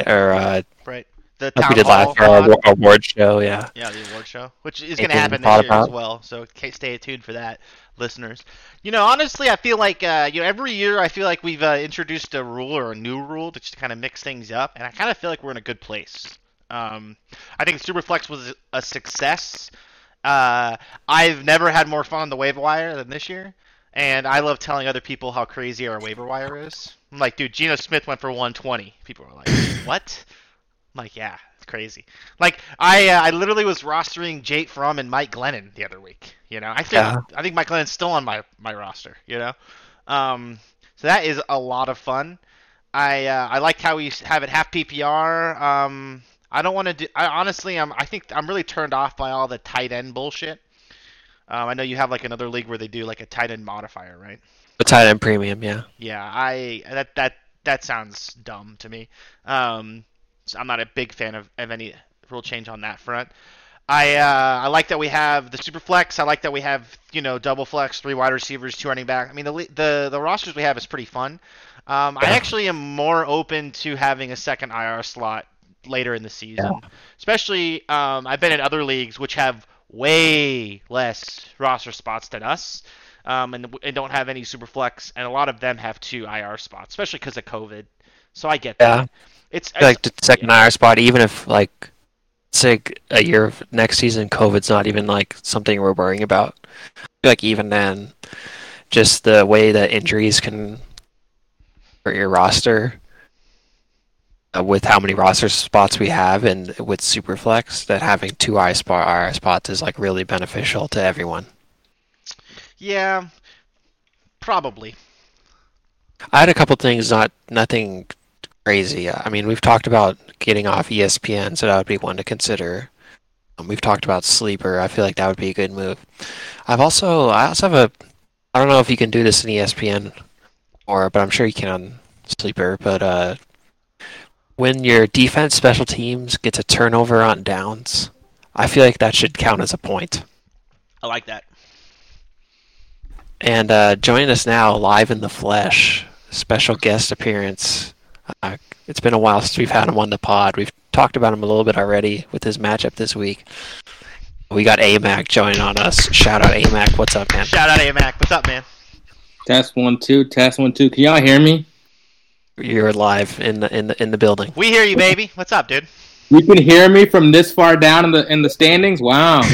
or uh, Right. The like we did hall last year, our award- show. Yeah. Yeah, the award show, which is going to happen this year as well. So stay tuned for that, listeners. You know, honestly, I feel like uh, you know every year I feel like we've uh, introduced a rule or a new rule to just kind of mix things up, and I kind of feel like we're in a good place. Um, I think Superflex was a success. Uh, I've never had more fun on the waiver wire than this year, and I love telling other people how crazy our waiver wire is. I'm like, dude, Geno Smith went for 120. People are like, what? I'm like, yeah, it's crazy. Like, I uh, I literally was rostering Jake Fromm and Mike Glennon the other week. You know, I think Yeah. I think Mike Glennon's still on my my roster. You know, um, so that is a lot of fun. I uh, I like how we have it half PPR. Um, I don't want to do. I honestly, I'm I think I'm really turned off by all the tight end bullshit. Um, I know you have like another league where they do like a tight end modifier, right? A tight end premium, yeah. Yeah, I that that that sounds dumb to me. Um, so I'm not a big fan of, of any rule change on that front. I uh, I like that we have the super flex. I like that we have you know double flex, three wide receivers, two running back. I mean the the the rosters we have is pretty fun. Um, I actually am more open to having a second IR slot later in the season, Yeah. especially um, I've been in other leagues which have way less roster spots than us. Um, and, and don't have any super flex, and a lot of them have two IR spots, especially because of COVID. So I get Yeah. that. It's, I like the second IR spot, even if like say a year of next season, COVID's not even like something we're worrying about. Like even then, just the way that injuries can hurt your roster, uh, with how many roster spots we have, and with Superflex, that having two IR spot IR spots is like really beneficial to everyone. yeah, probably. I had a couple things, not nothing crazy. I mean, we've talked about getting off ESPN, so that would be one to consider. Um, we've talked about sleeper. I feel like that would be a good move. I've also, I also have a, I don't know if you can do this in ESPN, or but I'm sure you can on sleeper. But uh, when your defense special teams gets a turnover on downs, I feel like that should count as a point. I like that. And uh, joining us now, live in the flesh, special guest appearance. Uh, it's been a while since we've had him on the pod. We've talked about him a little bit already with his matchup this week. We got Amak joining on us. Shout out Amak. What's up, man? Shout out Amak. What's up, man? Test one two, test one two. Can y'all hear me? You're live in the in the in the building. We hear you, baby. What's up, dude? You can hear me from this far down in the in the standings. Wow.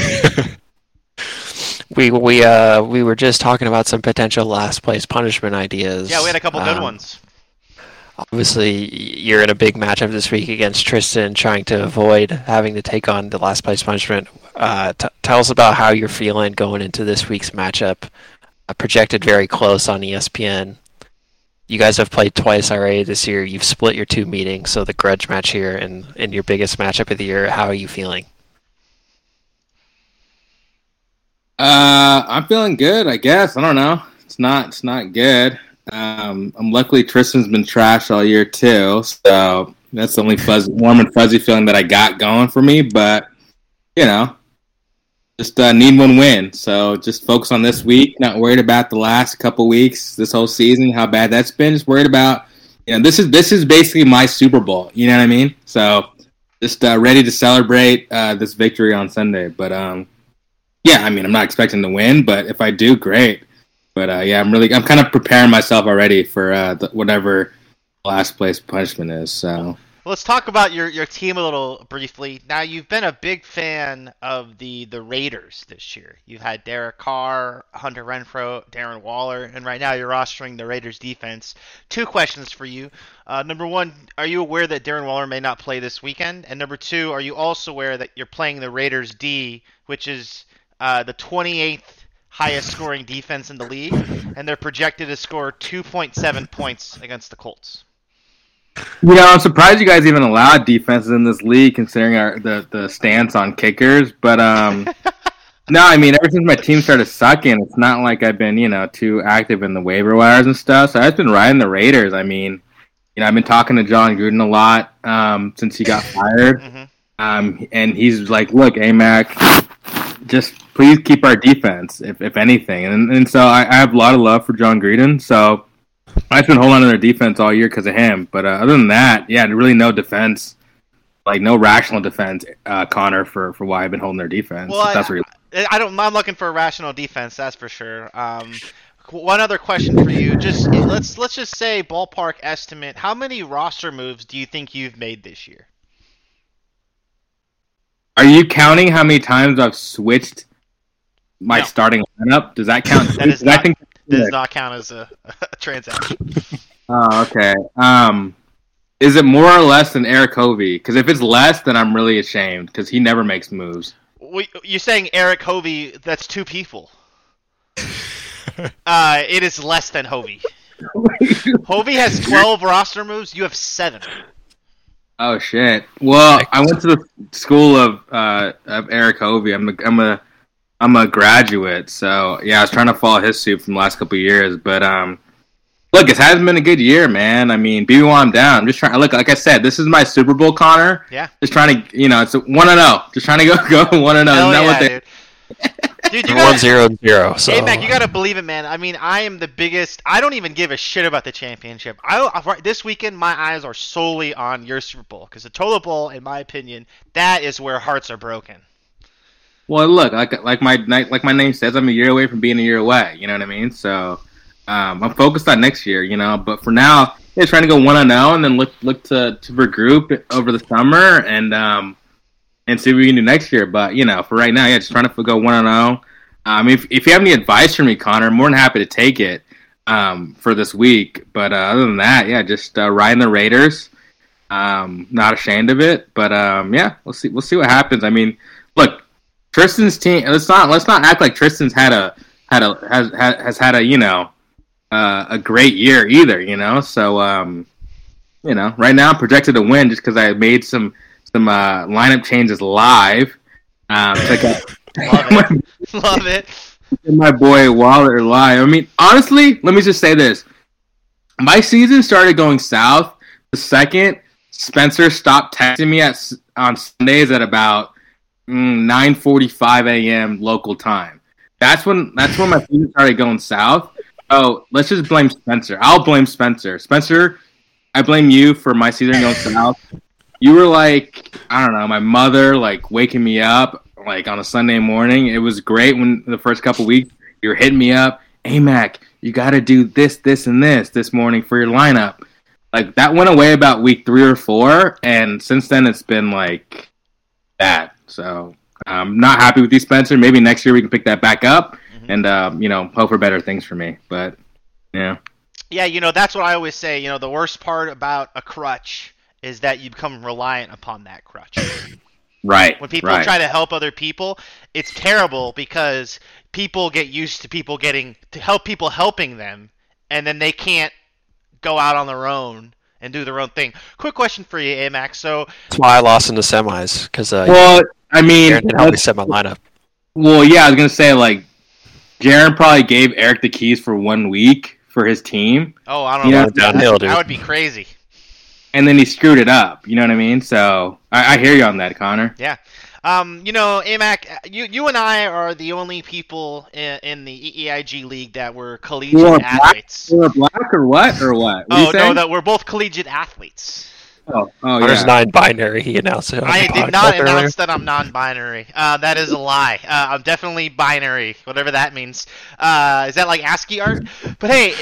We we uh we were just talking about some potential last place punishment ideas. Yeah, we had a couple good Um, ones. Obviously, you're in a big matchup this week against Tristan, trying to avoid having to take on the last place punishment. Uh, t- tell us about how you're feeling going into this week's matchup. Uh, projected very close on ESPN. You guys have played twice already this year. You've split your two meetings, so the grudge match here and in your biggest matchup of the year. How are you feeling? Uh, I'm feeling good. I guess I don't know. It's not. It's not good. Um, I'm luckily Tristan's been trash all year too, so that's the only fuzzy, warm and fuzzy feeling that I got going for me. But you know, just uh, need one win. So just focus on this week. Not worried about the last couple weeks, this whole season, how bad that's been. Just worried about you know this is this is basically my Super Bowl. You know what I mean? So just uh, ready to celebrate uh, this victory on Sunday. But um, yeah, I mean, I'm not expecting to win, but if I do, great. But uh, yeah, I'm really, I'm kind of preparing myself already for uh, the, whatever last place punishment is. So Let's talk about your, your team a little briefly. Now, you've been a big fan of the, the Raiders this year. You've had Derek Carr, Hunter Renfrow, Darren Waller, and right now you're rostering the Raiders defense. Two questions for you. Uh, number one, are you aware that Darren Waller may not play this weekend? And number two, are you also aware that you're playing the Raiders D, which is uh, the 28th highest scoring defense in the league, and they're projected to score 2.7 points against the Colts? you know, I'm surprised you guys even allowed defenses in this league, considering our the the stance on kickers. But um, no, I mean, ever since my team started sucking, it's not like I've been you know too active in the waiver wires and stuff. So I've been riding the Raiders. I mean, you know, I've been talking to Jon Gruden a lot um, since he got fired. hmm Um, and he's like, look, Amak, just please keep our defense, if, if anything. And, and so I, I have a lot of love for Jon Gruden. So I've been holding on to their defense all year because of him. But uh, other than that, yeah, really no defense, like no rational defense, uh, Connor, for, for why I've been holding their defense. Well, that's what I, I don't. I'm looking for a rational defense. That's for sure. Um, one other question for you. Just let's let's just say ballpark estimate. How many roster moves do you think you've made this year? Are you counting how many times I've switched my No. starting lineup? Does that count? That is Because I not- think Does not count as a, a transaction. Oh, okay. Um, is it more or less than Eric Hovey? Because if it's less, then I'm really ashamed because he never makes moves. We, you're saying Eric Hovey? That's two people. Uh, it is less than Hovey. Hovey has 12 roster moves. You have seven. oh shit. Well, I went to the school of uh, of Eric Hovey. I'm a, I'm a I'm a graduate, so yeah, I was trying to follow his suit from the last couple of years, but um, look, it hasn't been a good year, man. I mean, BB I'm down. I'm just trying. Look, like I said, this is my Super Bowl, Connor. Yeah. Just trying to, you know, it's one and zero. Just trying to go go one and zero. Hell Isn't yeah, what they? dude. Dude, you gotta, zero zero. So hey Mac, you gotta believe it, man. I mean, I am the biggest. I don't even give a shit about the championship. I I- right- this weekend, my eyes are solely on your Super Bowl because the toilet bowl, in my opinion, that is where hearts are broken. Well, look, like like my like my name says, I'm a year away from being a year away. You know what I mean? So um, I'm focused on next year. You know, but for now, yeah, trying to go one and zero, and then look look to to regroup over the summer and um and see what we can do next year. But you know, for right now, yeah, just trying to go one and zero. Um, if if you have any advice for me, Connor, I'm more than happy to take it um for this week. But uh, other than that, yeah, just uh, riding the Raiders. Um, not ashamed of it, but um, yeah, we'll see. We'll see what happens. I mean, look, Tristan's team. Let's not let's not act like Tristan's had a had a has has, has had a you know uh, a great year either. You know, so um, you know, right now I'm projected to win just because I made some some uh, lineup changes live. Um, check out Love it, love it. my boy Waller live. I mean, honestly, let me just say this: my season started going south the second Spencer stopped texting me at on Sundays at about mm, nine forty five a.m. local time. That's when that's when my season started going south. Oh, let's just blame Spencer. I'll blame Spencer. Spencer, I blame you for my season going south. You were like, I don't know, my mother like waking me up like on a Sunday morning. It was great when the first couple weeks you were hitting me up. Hey Mac, you got to do this, this, and this this morning for your lineup. Like that went away about week three or four, and since then it's been like that. So I'm not happy with you, Spencer. Maybe next year we can pick that back up, Mhm. and um, you know hope for better things for me. But yeah, Yeah, you know that's what I always say. You know, the worst part about a crutch is that you become reliant upon that crutch. right. When people right. try to help other people, it's terrible because people get used to people getting to help people helping them, and then they can't go out on their own and do their own thing. Quick question for you, Amax. So, that's why I lost in the semis because uh, well, I mean, Aaron didn't me set my lineup. well, yeah, I was gonna say like Jaron probably gave Erik the keys for one week for his team, oh, I don't Yeah, know. That, downhill, dude. that would be crazy. and then he screwed it up. You know what I mean? So I, I hear you on that, Connor. Yeah. Um, you know, Amak, you you and I are the only people in, in the EEIG league that were collegiate You are black? athletes. Or black or what or what? what Oh no, that we're both collegiate athletes. Oh, oh Hunter's yeah. non-binary. He announced it. on I the did not podcast earlier. announce that I'm non-binary. Uh, that is a lie. Uh, I'm definitely binary, whatever that means. Uh, is that like ASCII art? But hey,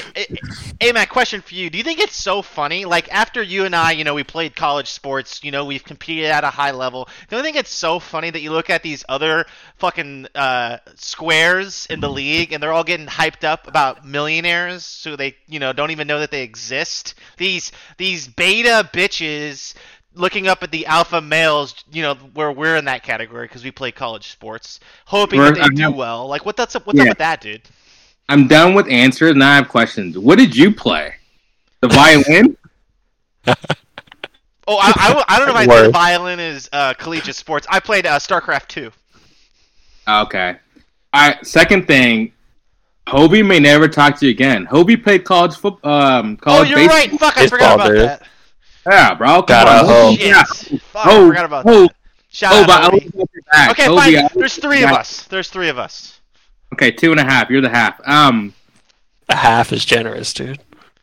hey, Matt, question for you: Do you think it's so funny? Like after you and I, you know, we played college sports. You know, we've competed at a high level. Do you think it's so funny that you look at these other fucking uh, squares in the league, and they're all getting hyped up about millionaires, who they, you know, don't even know that they exist. These these beta bitches looking up at the alpha males, you know, where we're in that category because we play college sports, hoping We're- that they I'm do not- well. Like, what that's up, what's up with that, dude? I'm done with answers. Now I have questions. What did you play? The violin? Oh, I, I, I don't know if I Word. think violin is uh, collegiate sports. I played uh, StarCraft 2. okay. All right. Second thing, Hobie may never talk to you again. Hobie played college football. Um, Oh, you're baseball. right. Fuck, I Baseball, forgot about dude. that. Yeah, bro. Come Gotta on. hope. Shit. Yeah. Fuck, Oh, I forgot about oh, that. Shout Hobie, out, I Hobie. will get your back. Okay, Hobie, fine. I- There's three of us. There's three of us. Okay, two and a half. You're the half. Um, A half is generous, dude.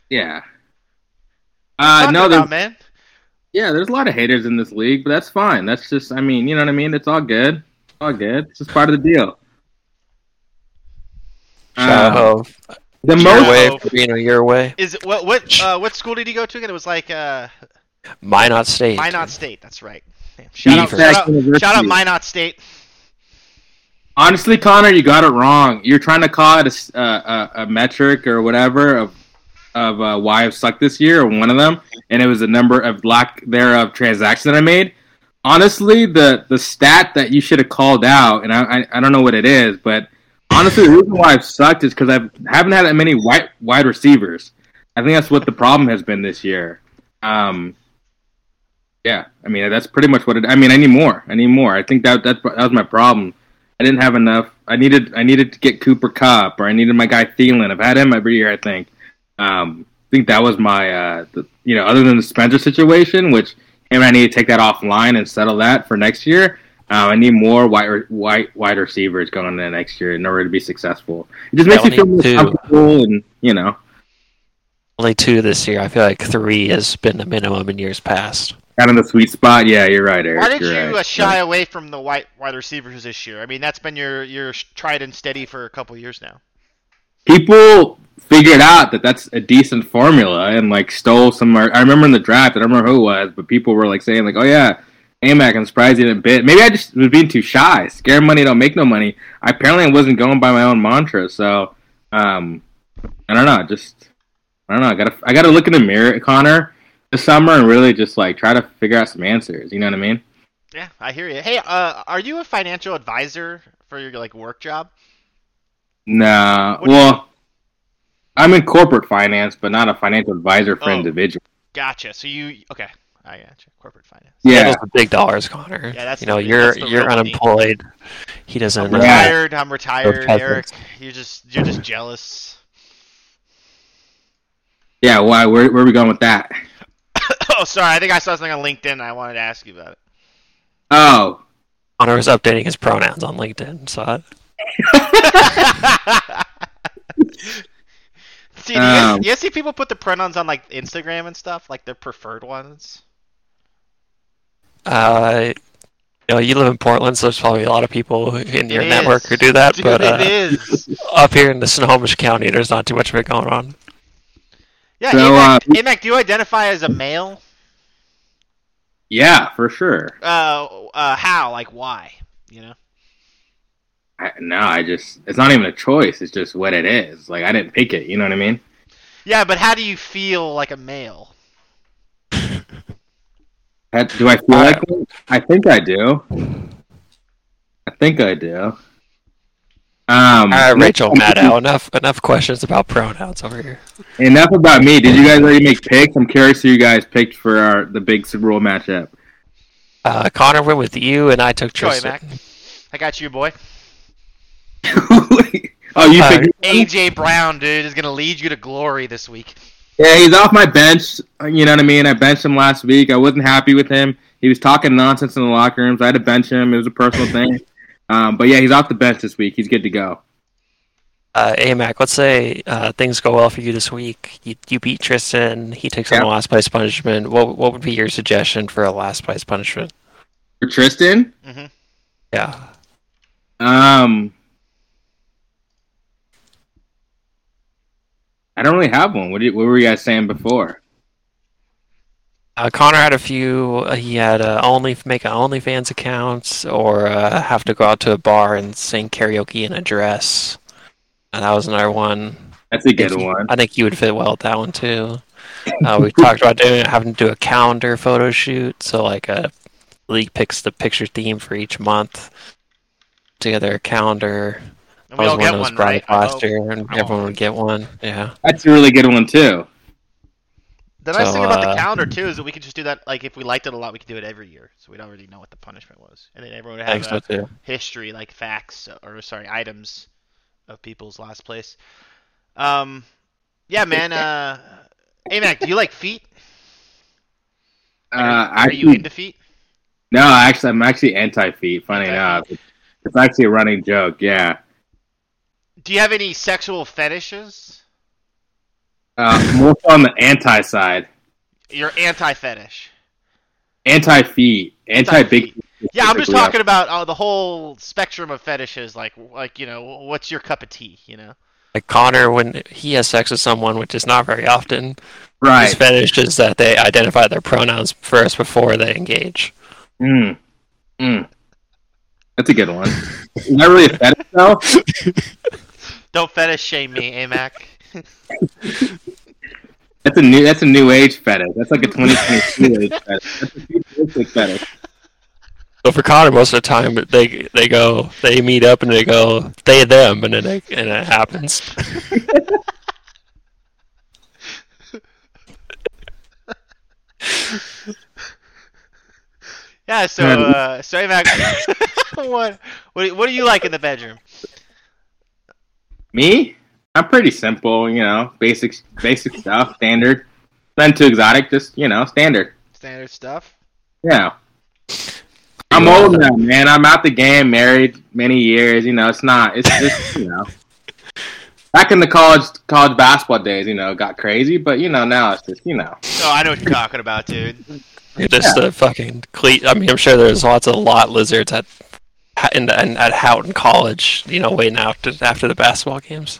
yeah. Uh, Talking no, about, man. yeah, there's a lot of haters in this league, but that's fine. That's just, I mean, you know what I mean? It's all good. It's all good. It's just part of the deal. Shout out Uh, Hove. The Shout Your most out way being a year away. Is it, what what uh, what school did he go to again? It was like uh, Minot State. Minot State. That's right. Damn. Shout out, shout out, shout out Minot State. Honestly, Connor, you got it wrong. You're trying to call it a, s- uh, a, a metric or whatever of of uh, why I've sucked this year, or one of them, and it was the number of lack thereof transactions that I made. Honestly, the the stat that you should have called out, and I, I I don't know what it is, but honestly, the reason why I've sucked is because I haven't had that many wide wide receivers. I think that's what the problem has been this year. Um, yeah, I mean that's pretty much what it. I mean, I need more. I need more. I think that that, that was my problem I didn't have enough. I needed I needed to get Cooper Kupp or I needed my guy Thielen. I've had him every year. I think. Um, I think that was my uh, the, you know other than the Spencer situation, which him and I need to take that offline and settle that for next year. Uh, I need more wide, wide, wide receivers going into next year in order to be successful. It just makes me feel only more two. comfortable, and you know, Only two this year. I feel like three has been the minimum in years past. kind of the sweet spot. Yeah, you're right, Erik. Why did you're you right. uh, shy away from the wide wide receivers this year? I mean, that's been your your tried and steady for a couple years now. people figured out that that's a decent formula and like stole some. I remember in the draft, I don't remember who it was, but people were like saying like, "Oh yeah, Amak, I'm surprised he didn't bid." Maybe I just was being too shy. Scare money don't make no money. I apparently wasn't going by my own mantra, so um, I don't know. Just I don't know. I gotta I gotta look in the mirror, Connor, this summer and really just like try to figure out some answers. You know what I mean? Yeah, I hear you. Hey, uh, are you a financial advisor for your like work job? Nah. What do you- Well, I'm in corporate finance, but not a financial advisor for Oh. individuals. Gotcha. So you okay? I gotcha. Corporate finance. Yeah. those are big dollars, Connor. Yeah, that's you the know real- you're that's you're real money. unemployed. He I'm doesn't. Uh, retired. I'm retired. Eric. You're just you're just jealous. Yeah. Why? Where, where are we going with that? oh, sorry. I think I saw something on LinkedIn. I wanted to ask you about it. Oh, Connor was updating his pronouns on LinkedIn. So see, do you, guys, Um, you guys see people put the pronouns on like Instagram and stuff, like their preferred ones? Uh, you know you live in Portland, so there's probably a lot of people in your It network is. who do that. Dude, but uh, it is. up here in the Snohomish County, there's not too much of it going on. Yeah, So, Amak, uh, Amak, do you identify as a male? yeah, for sure. Uh, uh, how? Like, why? You know? I, no, I just it's not even a choice. It's just what it is. Like I didn't pick it. You know what I mean? Yeah, but how do you feel like a male? That- Do I feel Uh, like one? I think I do. I think I do. Um, All right, Rachel Maddow, enough enough questions about pronouns over here. Enough about me. Did you guys already make picks? I'm curious who you guys picked for our the big Super Bowl matchup. Uh, Connor went with you, and I took Troy, Tristan. Mac. I got you, boy. oh, you Uh, picked? AJ Brown, dude, is gonna lead you to glory this week. Yeah, he's off my bench. You know what I mean? I benched him last week. I wasn't happy with him. He was talking nonsense in the locker rooms. I had to bench him. It was a personal thing. Um, but yeah, he's off the bench this week. He's good to go. Uh, Amak, let's say uh, things go well for you this week. You, you beat Tristan. He takes on Yeah. the last place punishment. What what would be your suggestion for a last place punishment? For Tristan, hmm Yeah. um, I don't really have one. What, did, what were you guys saying before? Uh, Connor had a few. Uh, he had uh, only make an OnlyFans account, or uh, have to go out to a bar and sing karaoke in a dress. And that was another one. That's a good one. I think you would fit well with that one too. Uh, we talked about doing having to do a calendar photo shoot. So like a league picks the picture theme for each month. Together a calendar. And That we was all one get that was one, brought right? up I last hope. and Oh. everyone would get one. Yeah. That's a really good one too. The nice So, thing about uh, the calendar too is that we could just do that. Like, if we liked it a lot, we could do it every year, so we'd already know what the punishment was, and then everyone would I think have a too. history, like facts or sorry, items of people's last place. Um, yeah, man. Uh, hey, Mac, do you like feet? Uh, Are you actually, into feet? no, actually, I'm actually anti-feet. Funny enough, Anti-feet. it's actually a running joke. Yeah, Do you have any sexual fetishes? uh, more so on the anti side. You're anti-fetish. Anti-feet, anti-big. Yeah, I'm just specifically. talking about uh, the whole spectrum of fetishes. Like, like you know, what's your cup of tea? You know. Like Connor, when he has sex with someone, which is not very often, his fetish is that they identify their pronouns first before they engage. Mm. Mm. That's a good one. Is that really a fetish though? Don't fetish shame me, Amak. That's a new. That's a new age fetish. That's like a 2022 age fetish. That's a futuristic fetish. So for Connor, most of the time they they go they meet up and they go they them and then they, and it happens. Yeah, so uh, so Amak, what What What do you like in the bedroom? Me? I'm pretty simple, you know, basic basic stuff, standard. Nothing too exotic, just you know, standard. Standard stuff. Yeah. I'm old now, man. I'm out the game, married many years. You know, it's not. It's just you know. Back in the college college basketball days, you know, got crazy, but you know now it's just you know. Oh, I know what you're talking about, dude. You're just the uh, fucking cleat. I mean, I'm sure there's lots of lot lizards at in, in, at Houghton College, you know, waiting after after the basketball games.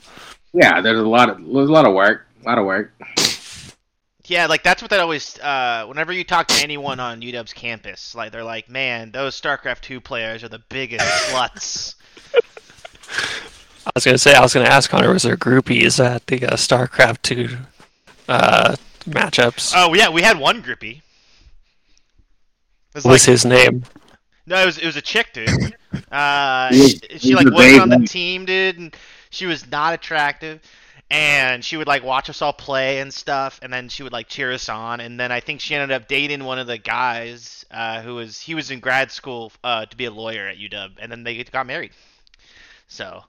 Yeah, there's a lot of there's a lot of work, a lot of work. Yeah, like that's what that always. Uh, whenever you talk to anyone on UW's campus, like they're like, "Man, those StarCraft two players are the biggest sluts." I was gonna say I was gonna ask Connor, was there groupies at the uh, StarCraft two uh, matchups? Oh yeah, we had one groupie. Was what was his name? no, it was it was a chick, dude. Uh, she, she like a wasn't on the team, dude, and she was not attractive. And she would like watch us all play and stuff, and then she would like cheer us on. And then I think she ended up dating one of the guys uh, who was he was in grad school uh, to be a lawyer at UW, and then they got married. So,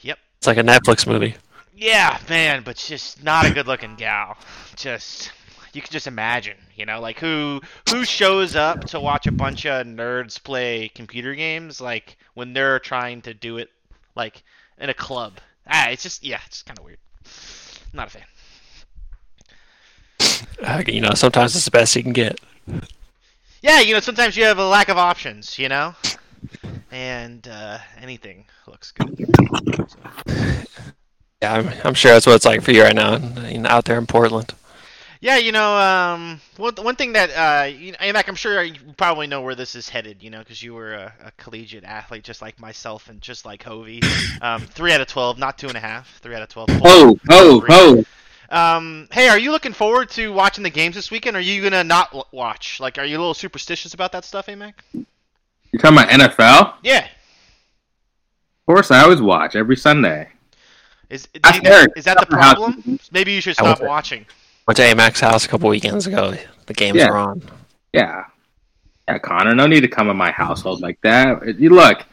yep. It's like a Netflix movie. Yeah, man, but just not a good-looking gal. Just you can just imagine, you know, like who who shows up to watch a bunch of nerds play computer games, like when they're trying to do it, like in a club. Ah, it's just yeah, it's kind of weird. Not a fan. Uh, you know, sometimes it's the best you can get. Yeah, you know, sometimes you have a lack of options, you know, and uh, anything looks good. Yeah, I'm, I'm sure that's what it's like for you right now, out there in Portland. Yeah, you know, um, one one thing that uh, you know, Amak, I'm sure you probably know where this is headed, you know, because you were a, a collegiate athlete just like myself and just like Hovey. Um, three out of twelve, not two and a half. Three out of twelve. Oh, oh, oh! Um, hey, are you looking forward to watching the games this weekend? Or are you gonna not w- watch? Like, are you a little superstitious about that stuff, Amak? You're talking about NFL? Yeah. Of course, I always watch every Sunday. Is is that the problem? Maybe you should stop watching. Went to Amak's house a couple weekends ago. The games Yeah. were on. Yeah, yeah, Connor. No need to come in my household like that. You look.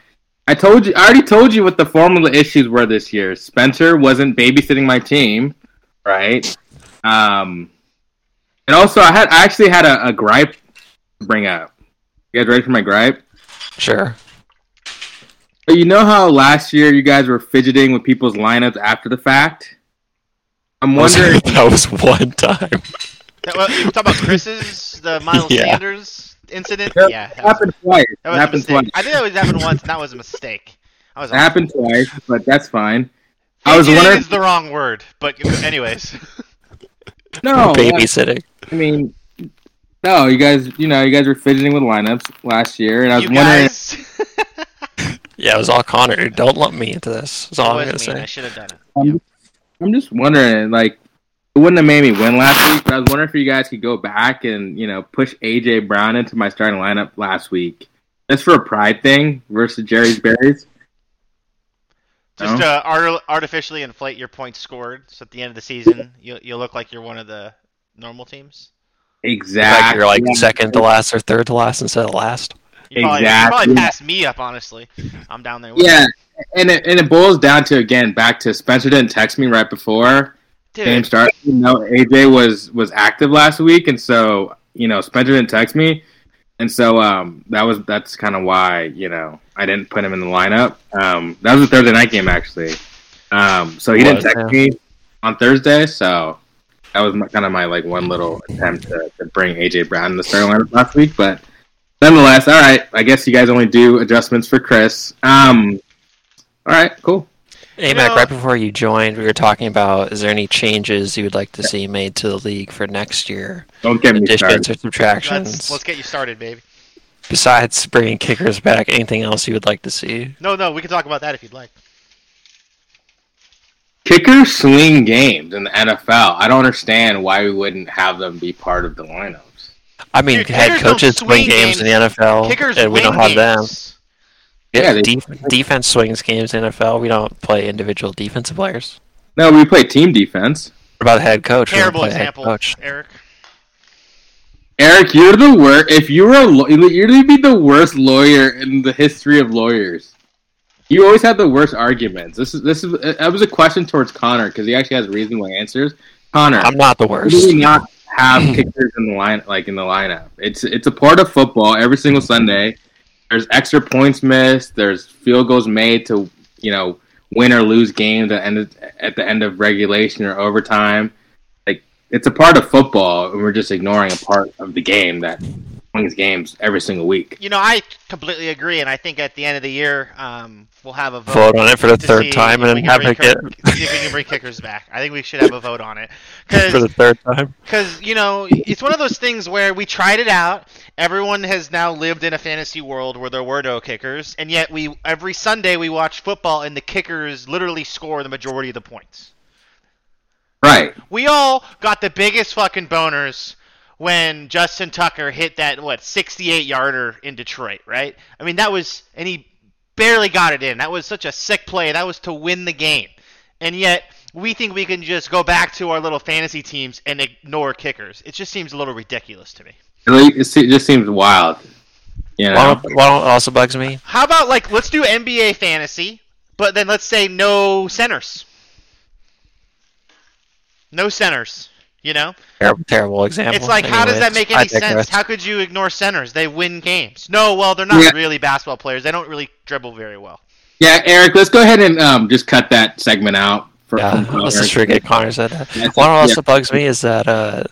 I told you. I already told you what the formula issues were this year. Spencer wasn't babysitting my team, right? Um, and also I had I actually had a, a gripe to bring up. You guys ready for my gripe? Sure. But you know how last year you guys were fidgeting with people's lineups after the fact? I'm wondering. that was one time. That, well, you talking about Chris's the Miles Yeah. Sanders incident? It Yeah, that was, happened twice. that It was a happened mistake. twice. I think that was happened once, and that was a mistake. I was It happened twice, but that's fine. I was wondering. is the wrong word, but anyways. No, Babysitting. I mean, no, you guys, you know, you guys were fidgeting with lineups last year, and I was you wondering. guys. Yeah, it was all Connor. Don't lump me into this. That's all I'm gonna mean. I should have done it. Um, I'm, I'm just wondering, like, it wouldn't have made me win last week, but I was wondering if you guys could go back and you know push AJ Brown into my starting lineup last week, just for a pride thing versus Jerry's Berries. Just No? uh, art- artificially inflate your points scored, so at the end of the season, you you look like you're one of the normal teams. Exactly. Like you're like second to last or third to last instead of last. You probably, you Exactly. probably passed me up, honestly. I'm down there. With Yeah, and it, and it boils down to again back to Spencer didn't text me right before you. game Dude, started. You know, AJ was was active last week, and so you know Spencer didn't text me, and so um that was that's kind of why you know I didn't put him in the lineup. Um, that was a Thursday night game actually. Um, so he didn't text yeah. me on Thursday, so that was my, kind of my like one little attempt to, to bring AJ Brown in the starting lineup last week, but. Nonetheless, all right. I guess you guys only do adjustments for Chris. Um, all right, cool. Hey, You Mac, know- right before you joined, we were talking about is there any changes you would like to see made to the league for next year? Don't get me Additions started. or subtractions? let's let's get you started, baby. Besides bringing kickers back, anything else you would like to see? No, no, we can talk about that if you'd like. Kickers swing games in the NFL. I don't understand why we wouldn't have them be part of the lineups. I mean, Dude, head coaches swing swing games in the NFL, Kickers and we don't have them. games. Yeah, Yeah, they- def- defense swings games in NFL. We don't play individual defensive players. No, we play team defense. What about the head coach? Terrible play head example, coach. Erik. Erik, you're the worst. If you were a law- you'd be the worst lawyer in the history of lawyers. You always have the worst arguments. This is this is uh, that was a question towards Connor because he actually has reasonable answers. Connor, I'm not the Why worst. do we not have kickers in the line like in the lineup? It's it's a part of football every single Sunday. There's extra points missed. There's field goals made to you know win or lose games at, end of, at the end of regulation or overtime. Like it's a part of football, and we're just ignoring a part of the game that wins games every single week. You know, I completely agree, and I think at the end of the year, um, we'll have a vote. Vote on it for the third time and we then can have it get kick- see if we can bring kickers back. I think we should have a vote on it because for the third time. because you know it's one of those things where we tried it out. Everyone has now lived in a fantasy world where there were no kickers, and yet we every Sunday we watch football and the kickers literally score the majority of the points. Right. We all got the biggest fucking boners when Justin Tucker hit that what 68 yarder in Detroit, right? I mean that was and he barely got it in. That was such a sick play. That was to win the game. And yet we think we can just go back to our little fantasy teams and ignore kickers. It just seems a little ridiculous to me. It le- it se- just seems wild. You Why know. don't, why don't also bugs me? How about like let's do NBA fantasy, but then let's say no centers. No centers, you know? Terrible, terrible example. It's like, how does that make any sense? How could you ignore centers? They win games. No, well, they're not Yeah. really basketball players. They don't really dribble very well. Yeah, Erik, let's go ahead and um, just cut that segment out. For, Yeah, from let's Connor. just forget Connor said that. That's- What yeah. also bugs me is that uh,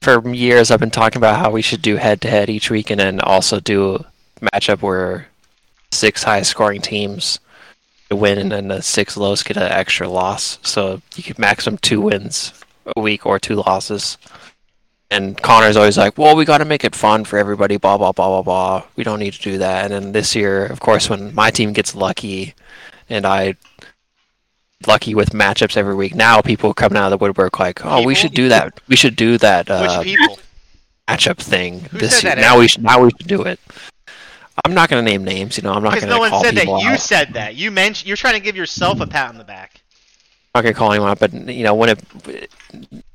for years I've been talking about how we should do head to head each week and then also do a matchup where six high scoring teams win and then the six lowest get an extra loss. So you could maximum two wins a week or two losses. And Connor's always like, well, we got to make it fun for everybody, blah, blah, blah, blah, blah. We don't need to do that. And then this year, of course, when my team gets lucky and I lucky with matchups every week, now people are coming out of the woodwork like, oh, we should do that. We should do that uh, matchup thing Who this year. Now we should now we should do it. I'm not going to name names, you know. I'm not going to no one call said that. people You out. said that. You mentioned. You're trying to give yourself a pat on the back. I'm not gonna call anyone out, but you know when it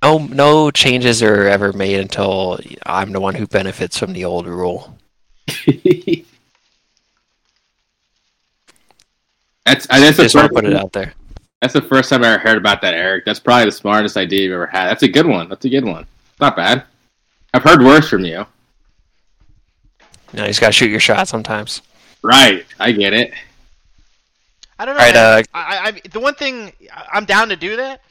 no no changes are ever made until I'm the one who benefits from the old rule. that's I, that's the Just want first, to put it out there. that's the first time I ever heard about that, Erik. That's probably the smartest idea you've ever had. That's a good one. That's a good one. Not bad. I've heard worse from you. Know, you just gotta shoot your shot sometimes. Right. I get it. I don't know. All right, man. uh, I, I, the one thing I- I'm down to do that.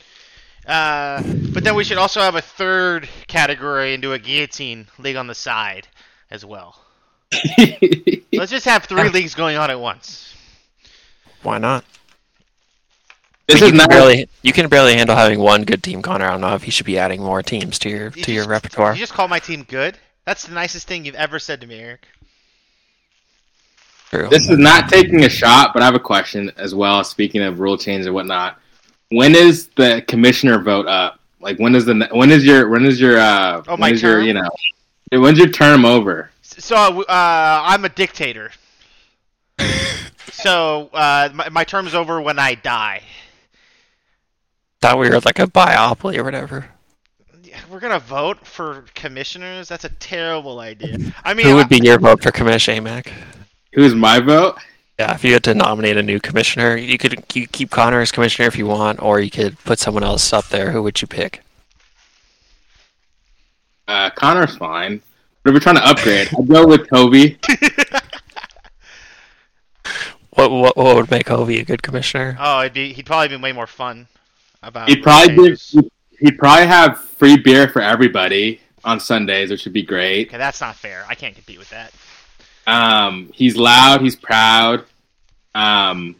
Uh, but then we should also have a third category and do a guillotine league on the side as well. Let's just have three leagues going on at once. Why not? this you is can not barely you can barely handle having one good team, Connor. I don't know if you should be adding more teams to your You to your repertoire. You just call my team good. That's the nicest thing you've ever said to me, Erik. True. This is not taking a shot, but I have a question as well. Speaking of rule change and whatnot, when is the commissioner vote up? Like when is the when is your when is your uh Oh, my when is your you know when's your term over? So uh, I'm a dictator. so uh, my, my term's over when I die. Thought we were like a biopoly or whatever. We're gonna vote for commissioners. That's a terrible idea. I mean, Who would be your vote for commission, Amak? Who's my vote? Yeah, if you had to nominate a new commissioner, you could you keep Connor as commissioner if you want, or you could put someone else up there. Who would you pick? Uh, Connor's fine. But if we're trying to upgrade, I'd go with Toby. What what, what would make Hovey a good commissioner? oh, it'd be he'd probably be way more fun about. He'd probably give, he'd probably have free beer for everybody on Sundays, which would be great. Okay, that's not fair. I can't compete with that. Um, he's loud. He's proud. Um,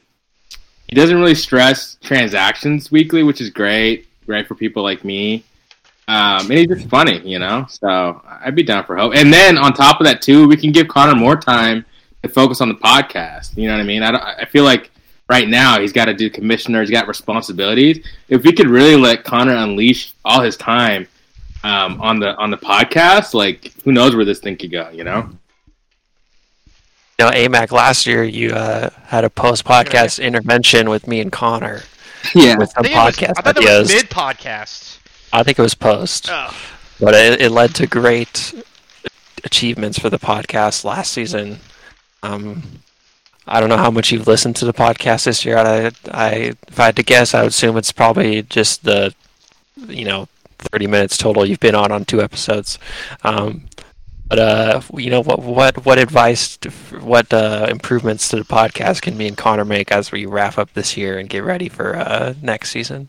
he doesn't really stress transactions weekly, which is great. Great for people like me. Um, and he's just funny, you know. So I'd be down for hope. And then on top of that, too, we can give Connor more time to focus on the podcast. You know what I mean? I, I feel like right now he's got to do commissioner. He's got responsibilities. If we could really let Connor unleash all his time um, on the on the podcast, like who knows where this thing could go? You know? You know, Amak last year you uh, had a post podcast intervention with me and Connor Yeah. with I some think it was, podcast I thought that ideas. was mid podcast. I think it was post, Oh, but it, it led to great achievements for the podcast last season. Um, I don't know how much you've listened to the podcast this year. I, I, if I had to guess, I would assume it's probably just the, you know, 30 minutes total you've been on on two episodes. Um, but uh, you know what what what advice, to, what uh, improvements to the podcast can me and Connor make as we wrap up this year and get ready for uh, next season?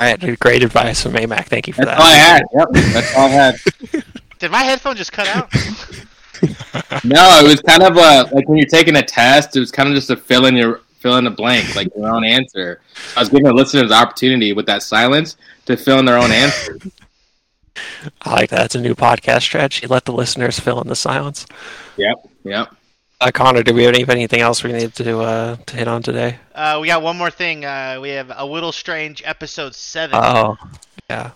All right, great advice from Amak. Thank you for That's that. all I had. Yep, that's all I had. Did my headphone just cut out? No, it was kind of a like when you're taking a test. It was kind of just a fill in your fill in a blank, like your own answer. I was giving the listeners the opportunity with that silence to fill in their own answer. I like that. It's a new podcast strategy. Let the listeners fill in the silence. Yep, yep. Uh, Connor, do we have any- anything else we need to uh, to hit on today? Uh, we got one more thing. Uh, we have a Whittle Strange episode seven. Oh, yeah.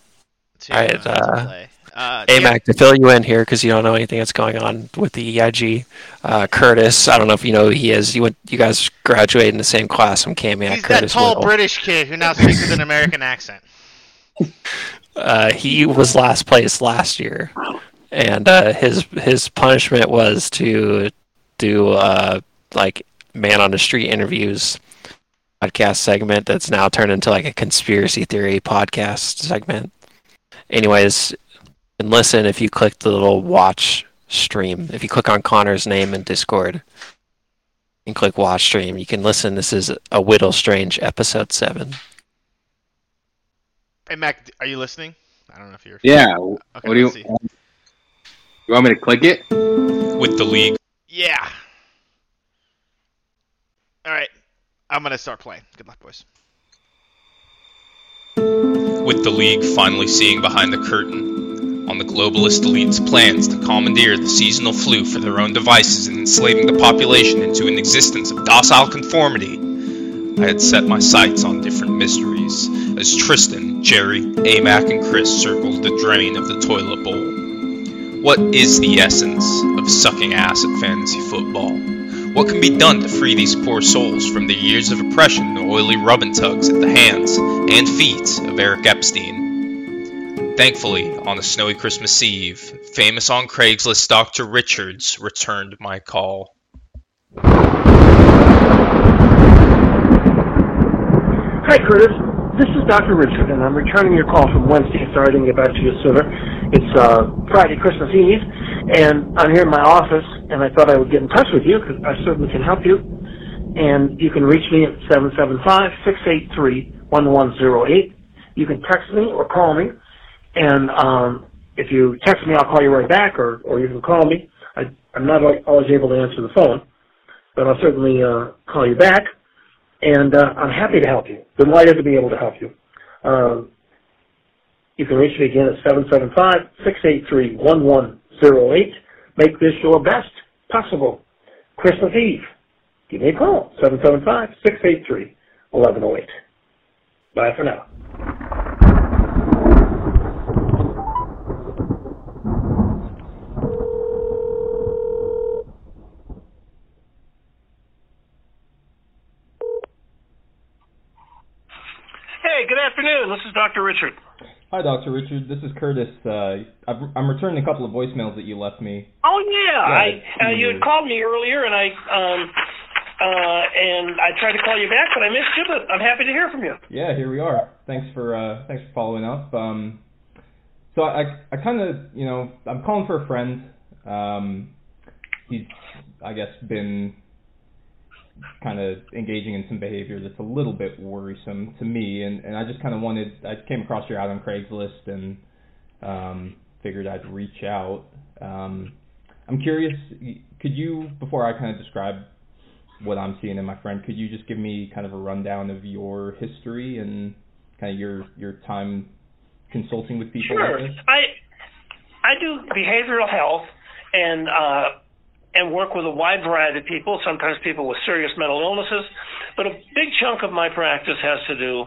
to, all right, uh, do you- Amak, to fill you in here because you don't know anything that's going on with the EIG. Uh, Curtis, I don't know if you know who he is. You went, you guys graduated in the same class from Camiac. He's that tall Whittle. British kid who now speaks with an American accent. Uh, he was last place last year, and uh, his his punishment was to do uh, like man on the street interviews podcast segment that's now turned into like a conspiracy theory podcast segment. Anyways, and listen if you click the little watch stream. If you click on Connor's name in Discord and click watch stream, you can listen. This is a Whittle Strange episode seven. Hey Mac, are you listening? I don't know if you're. Yeah. Okay, what do you? see. You want me to click it? with the league. Yeah. All right, I'm gonna start playing. Good luck, boys. With the league finally seeing behind the curtain on the globalist elite's plans to commandeer the seasonal flu for their own devices and enslaving the population into an existence of docile conformity, I had set my sights on different mysteries as Tristan, Jerry, Amak, and Chris circled the drain of the toilet bowl. What is the essence of sucking ass at fantasy football? What can be done to free these poor souls from the years of oppression and oily rub and tugs at the hands and feet of Erik Epstein? Thankfully, on a snowy Christmas Eve, famous on Craigslist Dr. Richards returned my call. Hi, Curtis. This is Dr. Richard, and I'm returning your call from Wednesday. Sorry I didn't get back to you sooner. It's uh, Friday, Christmas Eve, and I'm here in my office, and I thought I would get in touch with you because I certainly can help you. And you can reach me at 775-683-1108. You can text me or call me, and um, if you text me, I'll call you right back, or, or you can call me. I, I'm not al- always able to answer the phone, but I'll certainly uh, call you back and uh, I'm happy to help you. Delighted to be able to help you. Um, you can reach me again at 775-683-1108. Make this your best possible Christmas Eve. Give me a call, 775-683-1108. Bye for now. Hey, good afternoon. This is Dr. Richard. Hi, Dr. Richard. This is Curtis. Uh, I've, I'm returning a couple of voicemails that you left me. Oh yeah, I uh, you had called me earlier, and I um uh and I tried to call you back, but I missed you. But I'm happy to hear from you. Yeah, here we are. Thanks for uh, thanks for following up. Um, so I I kind of you know I'm calling for a friend. Um, he's I guess been kind of engaging in some behavior that's a little bit worrisome to me, and and I just kind of wanted I came across your ad on Craigslist and um, figured I'd reach out. Um, I'm curious, could you before I kind of describe what I'm seeing in my friend, could you just give me kind of a rundown of your history and kind of your your time consulting with people Sure. like? I I do behavioral health and uh and work with a wide variety of people, sometimes people with serious mental illnesses, but a big chunk of my practice has to do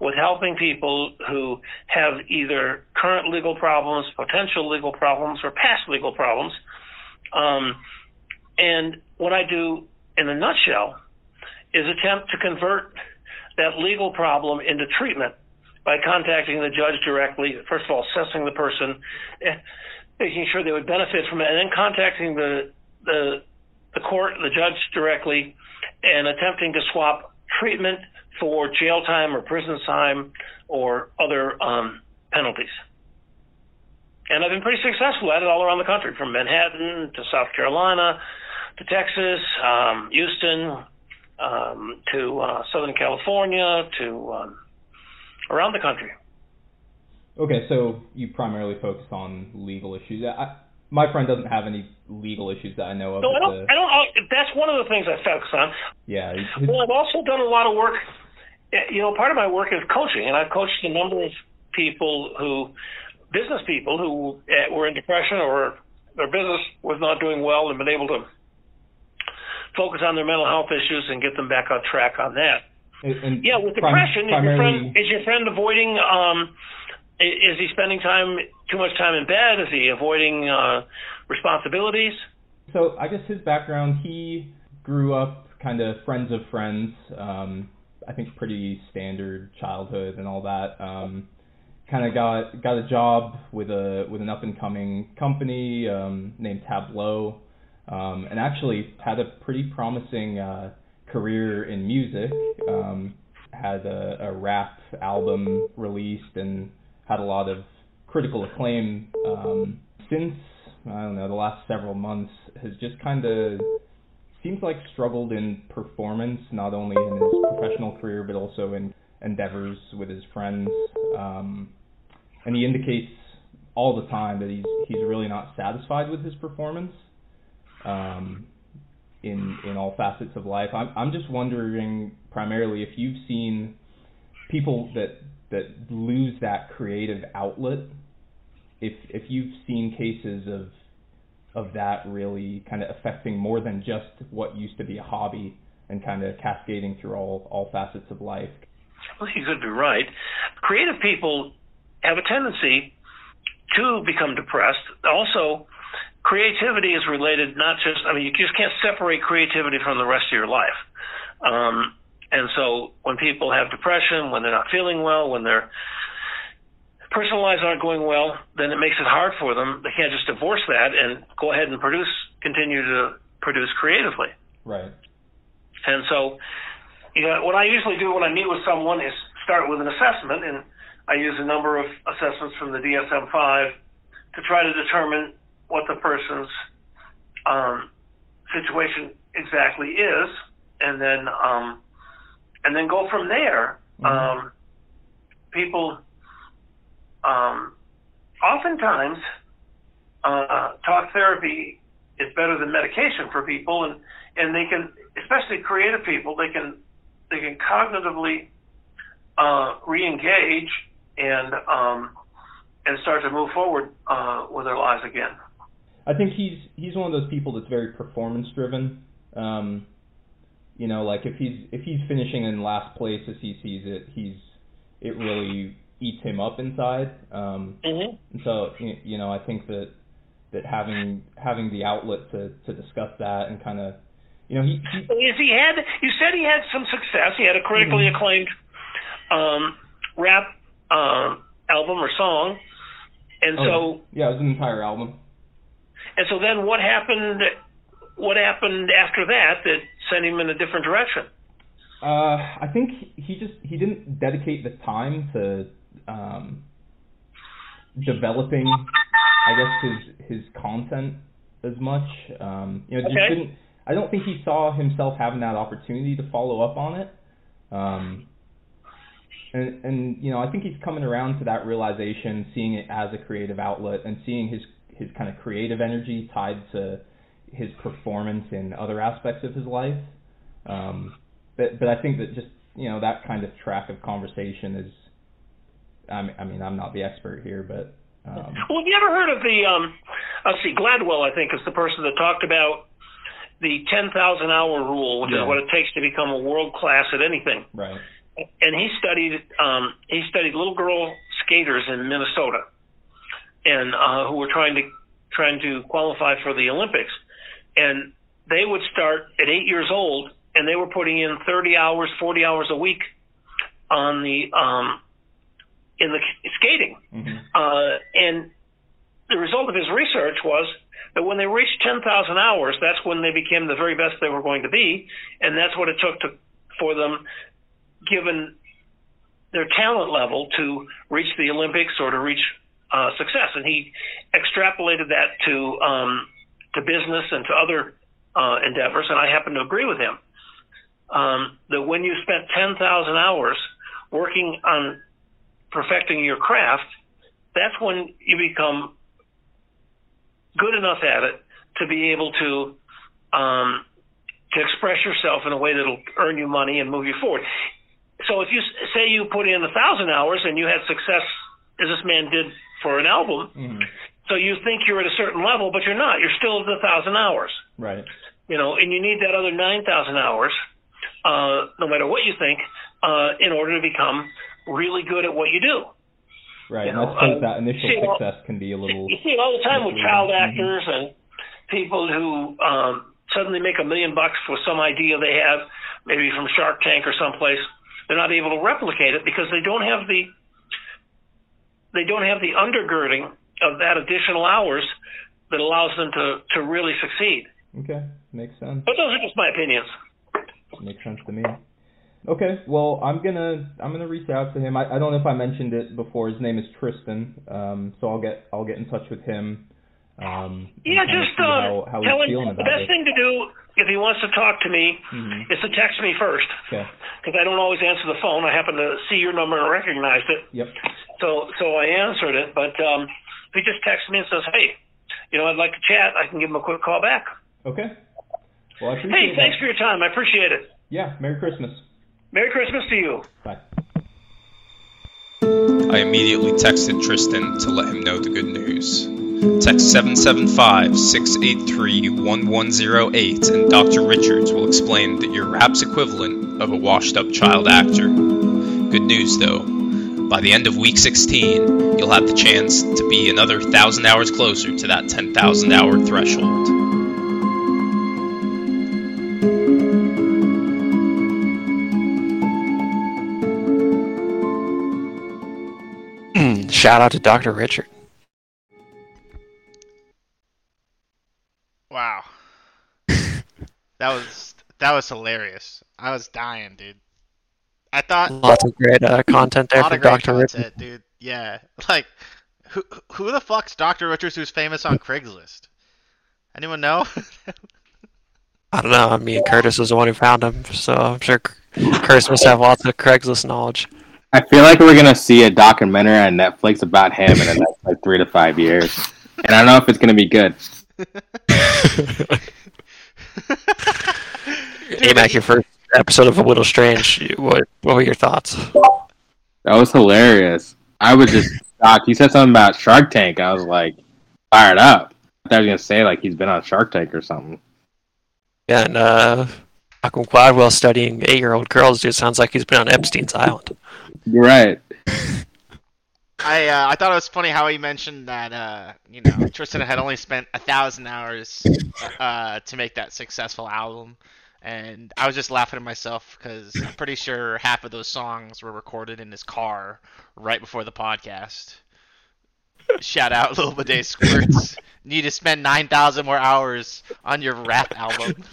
with helping people who have either current legal problems, potential legal problems, or past legal problems. Um, and what I do in a nutshell is attempt to convert that legal problem into treatment by contacting the judge directly. First of all, assessing the person, eh, making sure they would benefit from it, and then contacting the the the court, the judge directly, and attempting to swap treatment for jail time or prison time or other um, penalties. And I've been pretty successful at it all around the country, from Manhattan to South Carolina to Texas, um, Houston, um, to uh, Southern California, to um, around the country. Okay, so you primarily focus on legal issues. I, my friend doesn't have any legal issues that I know of. No, I don't. The, I don't. I, that's one of the things I focus on. Yeah. Well, I've also done a lot of work. Eh, you know, part of my work is coaching, and I've coached a number of people who, business people who uh, were in depression or their business was not doing well and been able to focus on their mental health issues and get them back on track on that. and, Yeah, with prim- depression, is your friend is your friend avoiding? Um, is he spending time too much time in bed? Is he avoiding uh, responsibilities? So I guess his background, he grew up kind of friends of friends. Um, I think pretty standard childhood and all that. Um, kind of got got a job with a with an up and coming company um, named Tableau, um, and actually had a pretty promising uh, career in music. Um, had a, a rap album released and had a lot of critical acclaim. Um, since I don't know the last several months has just kind of seems like struggled in performance, not only in his professional career but also in endeavors with his friends. Um, and he indicates all the time that he's he's really not satisfied with his performance um, in in all facets of life. I'm I'm just wondering primarily if you've seen people that that lose that creative outlet. If if you've seen cases of of that really kind of affecting more than just what used to be a hobby and kind of cascading through all all facets of life. Well, you could be right. Creative people have a tendency to become depressed. Also, creativity is related not just, I mean, you just can't separate creativity from the rest of your life. Um, and so when people have depression, when they're not feeling well, when their personal lives aren't going well, then it makes it hard for them. They can't just divorce that and go ahead and produce, continue to produce creatively. Right. And so, you know, what I usually do when I meet with someone is start with an assessment, and I use a number of assessments from the DSM-5 to try to determine what the person's um, situation exactly is, and then um, and then go from there. Um, people um, oftentimes uh, talk therapy is better than medication for people, and and they can, especially creative people, they can they can cognitively uh, re-engage and um, and start to move forward uh, with their lives again. I think he's he's one of those people that's very performance driven. Um, you know, like if he's if he's finishing in last place as he sees it, he's it really eats him up inside. Um, Mm-hmm. and so you know, I think that that having having the outlet to to discuss that and kind of you know he, he Is he had? You said he had some success. He had a critically acclaimed um, rap uh, album or song, and so oh, yeah, it was an entire album. and so then what happened? What happened after that that sent him in a different direction? Uh, I think he just he didn't dedicate the time to um, developing, I guess his his content as much. Um, you know, just Okay. didn't. I don't think he saw himself having that opportunity to follow up on it. Um, and and you know, I think he's coming around to that realization, seeing it as a creative outlet, and seeing his his kind of creative energy tied to his performance in other aspects of his life. Um, but but I think that just you know that kind of track of conversation is. I mean, I mean I'm not the expert here, but um, Well, have you ever heard of the? Um, let's see, Gladwell, I think, is the person that talked about the 10,000 hour rule, which Yeah. is what it takes to become a world class at anything. right, and he studied um, he studied little girl skaters in Minnesota, and uh, who were trying to trying to qualify for the Olympics, and they would start at eight years old and they were putting in 30 hours, 40 hours a week on the um, in the skating. Mhm. Uh, and the result of his research was that when they reached 10,000 hours, that's when they became the very best they were going to be, and that's what it took to for them, given their talent level, to reach the Olympics or to reach uh, success. And he extrapolated that to um, to business and to other uh, endeavors, and I happen to agree with him. Um, that when you spent 10,000 hours working on perfecting your craft, that's when you become good enough at it to be able to um, to express yourself in a way that'll earn you money and move you forward. So if you say you put in a thousand hours and you had success as this man did for an album, Mhm. So you think you're at a certain level, but you're not. You're still at the thousand hours Right. you know, and you need that other 9,000 hours, uh, no matter what you think, uh, in order to become really good at what you do. Right. You And know, suppose uh, that initial see, well- success can be a little. You see all the time with child Mhm. actors and people who um, suddenly make a million bucks for some idea they have, maybe from Shark Tank or someplace. They're not able to replicate it because they don't have the they don't have the undergirding of that additional hours that allows them to to really succeed. Okay. Makes sense. But those are just my opinions. Makes sense to me. Okay, well, I'm gonna I'm gonna reach out to him. I, I don't know if I mentioned it before. His name is Tristan. Um, so I'll get I'll get in touch with him. Um, Yeah, just um, how, how tell him the best it. thing to do if he wants to talk to me Mhm. is to text me first Okay. because I don't always answer the phone. I happen to see your number and recognized it, Yep. so so I answered it. But um, if he just texts me and says, "Hey, you know, I'd like to chat," I can give him a quick call back. Okay. Well, I appreciate Hey, that. thanks for your time. I appreciate it. Yeah. Merry Christmas. Merry Christmas to you. Bye. I immediately texted Tristan to let him know the good news. Text 775 683 1108 and Dr. Richards will explain that you're rap's equivalent of a washed up child actor. Good news though, by the end of week 16, you'll have the chance to be another 1,000 hours closer to that 10,000 hour threshold. Hmm, shout out to Dr. Richard. Wow. that was that was hilarious. I was dying, dude. I thought Lots of great uh, content there lot from Dr. Richard. content, dude. Yeah, like who who the fuck's Dr. Richards who's famous on Craigslist? Anyone know? I don't know. I mean, Curtis was the one who found him, so I'm sure Curtis must have lots of Craigslist knowledge. I feel like we're gonna see a documentary on Netflix about him in the next like three to five years, and I don't know if it's gonna be good. Amak, your first episode of A Whittle Strange. What What were your thoughts? That was hilarious. I was just shocked. He said something about Shark Tank. I was like fired up. I thought he was gonna say like he's been on Shark Tank or something. Yeah, and uh, Malcolm Gladwell studying eight-year-old girls. Dude, sounds like he's been on Epstein's Island. You're right. I uh, I thought it was funny how he mentioned that uh, you know Tristan had only spent a thousand hours uh, to make that successful album, and I was just laughing at myself because I'm pretty sure half of those songs were recorded in his car right before the podcast. Shout out Lil Bidet Squirts. Need to spend nine thousand more hours on your rap album.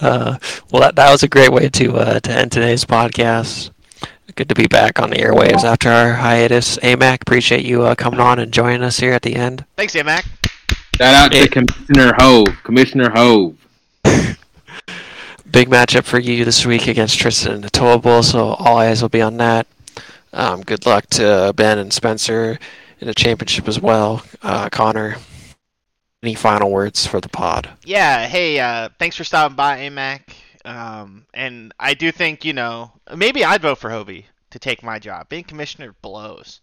uh, well, that, that was a great way to uh, to end today's podcast. Good to be back on the airwaves after our hiatus. Amak, appreciate you uh, coming on and joining us here at the end. Thanks, Mac. Shout out to Hey. Commissioner Hove. Commissioner Hove. Big matchup for you this week against Tristan and the toilet bowl, so all eyes will be on that. Um, good luck to Ben and Spencer in the championship as well. Uh, Connor, any final words for the pod? Yeah, hey, uh, thanks for stopping by, Amak. Um, and I do think, you know, maybe I'd vote for Hobie to take my job. Being commissioner blows.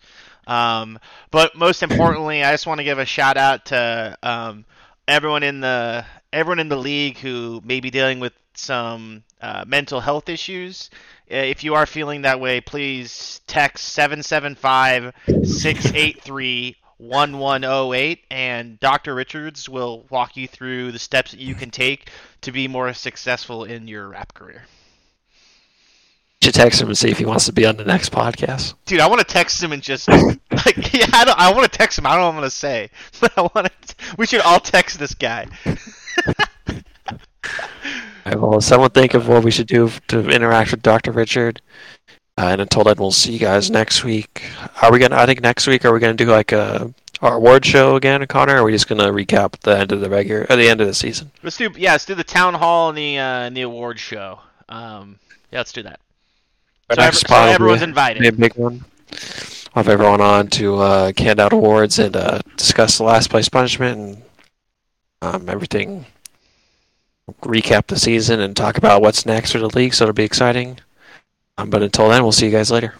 Um, but most importantly, I just want to give a shout out to um, everyone in the everyone in the league who may be dealing with some uh, mental health issues. Uh, If you are feeling that way, please text 775 683 1108, and Dr. Richards will walk you through the steps that you can take to be more successful in your rap career. You should text him and see if he wants to be on the next podcast. Dude, I want to text him and just like yeah, I, don't, I want to text him. I don't know what I'm gonna say, but I want to. We should all text this guy. Right, well, someone think of what we should do to interact with Dr. Richard. Uh, and until then, we'll see you guys next week. Are we gonna? I think next week are we gonna do like a our award show again, Connor? Or are we just gonna recap the end of the regular, or the end of the season? Let's do yeah, let's do the town hall and the uh, and the award show. Um, yeah, let's do that. Our So, next every- so spot everyone's invited. a big one. I'll have everyone on to uh, hand out awards and uh, discuss the last place punishment and um, everything. Recap the season and talk about what's next for the league, so it'll be exciting. Um, but until then, we'll see you guys later.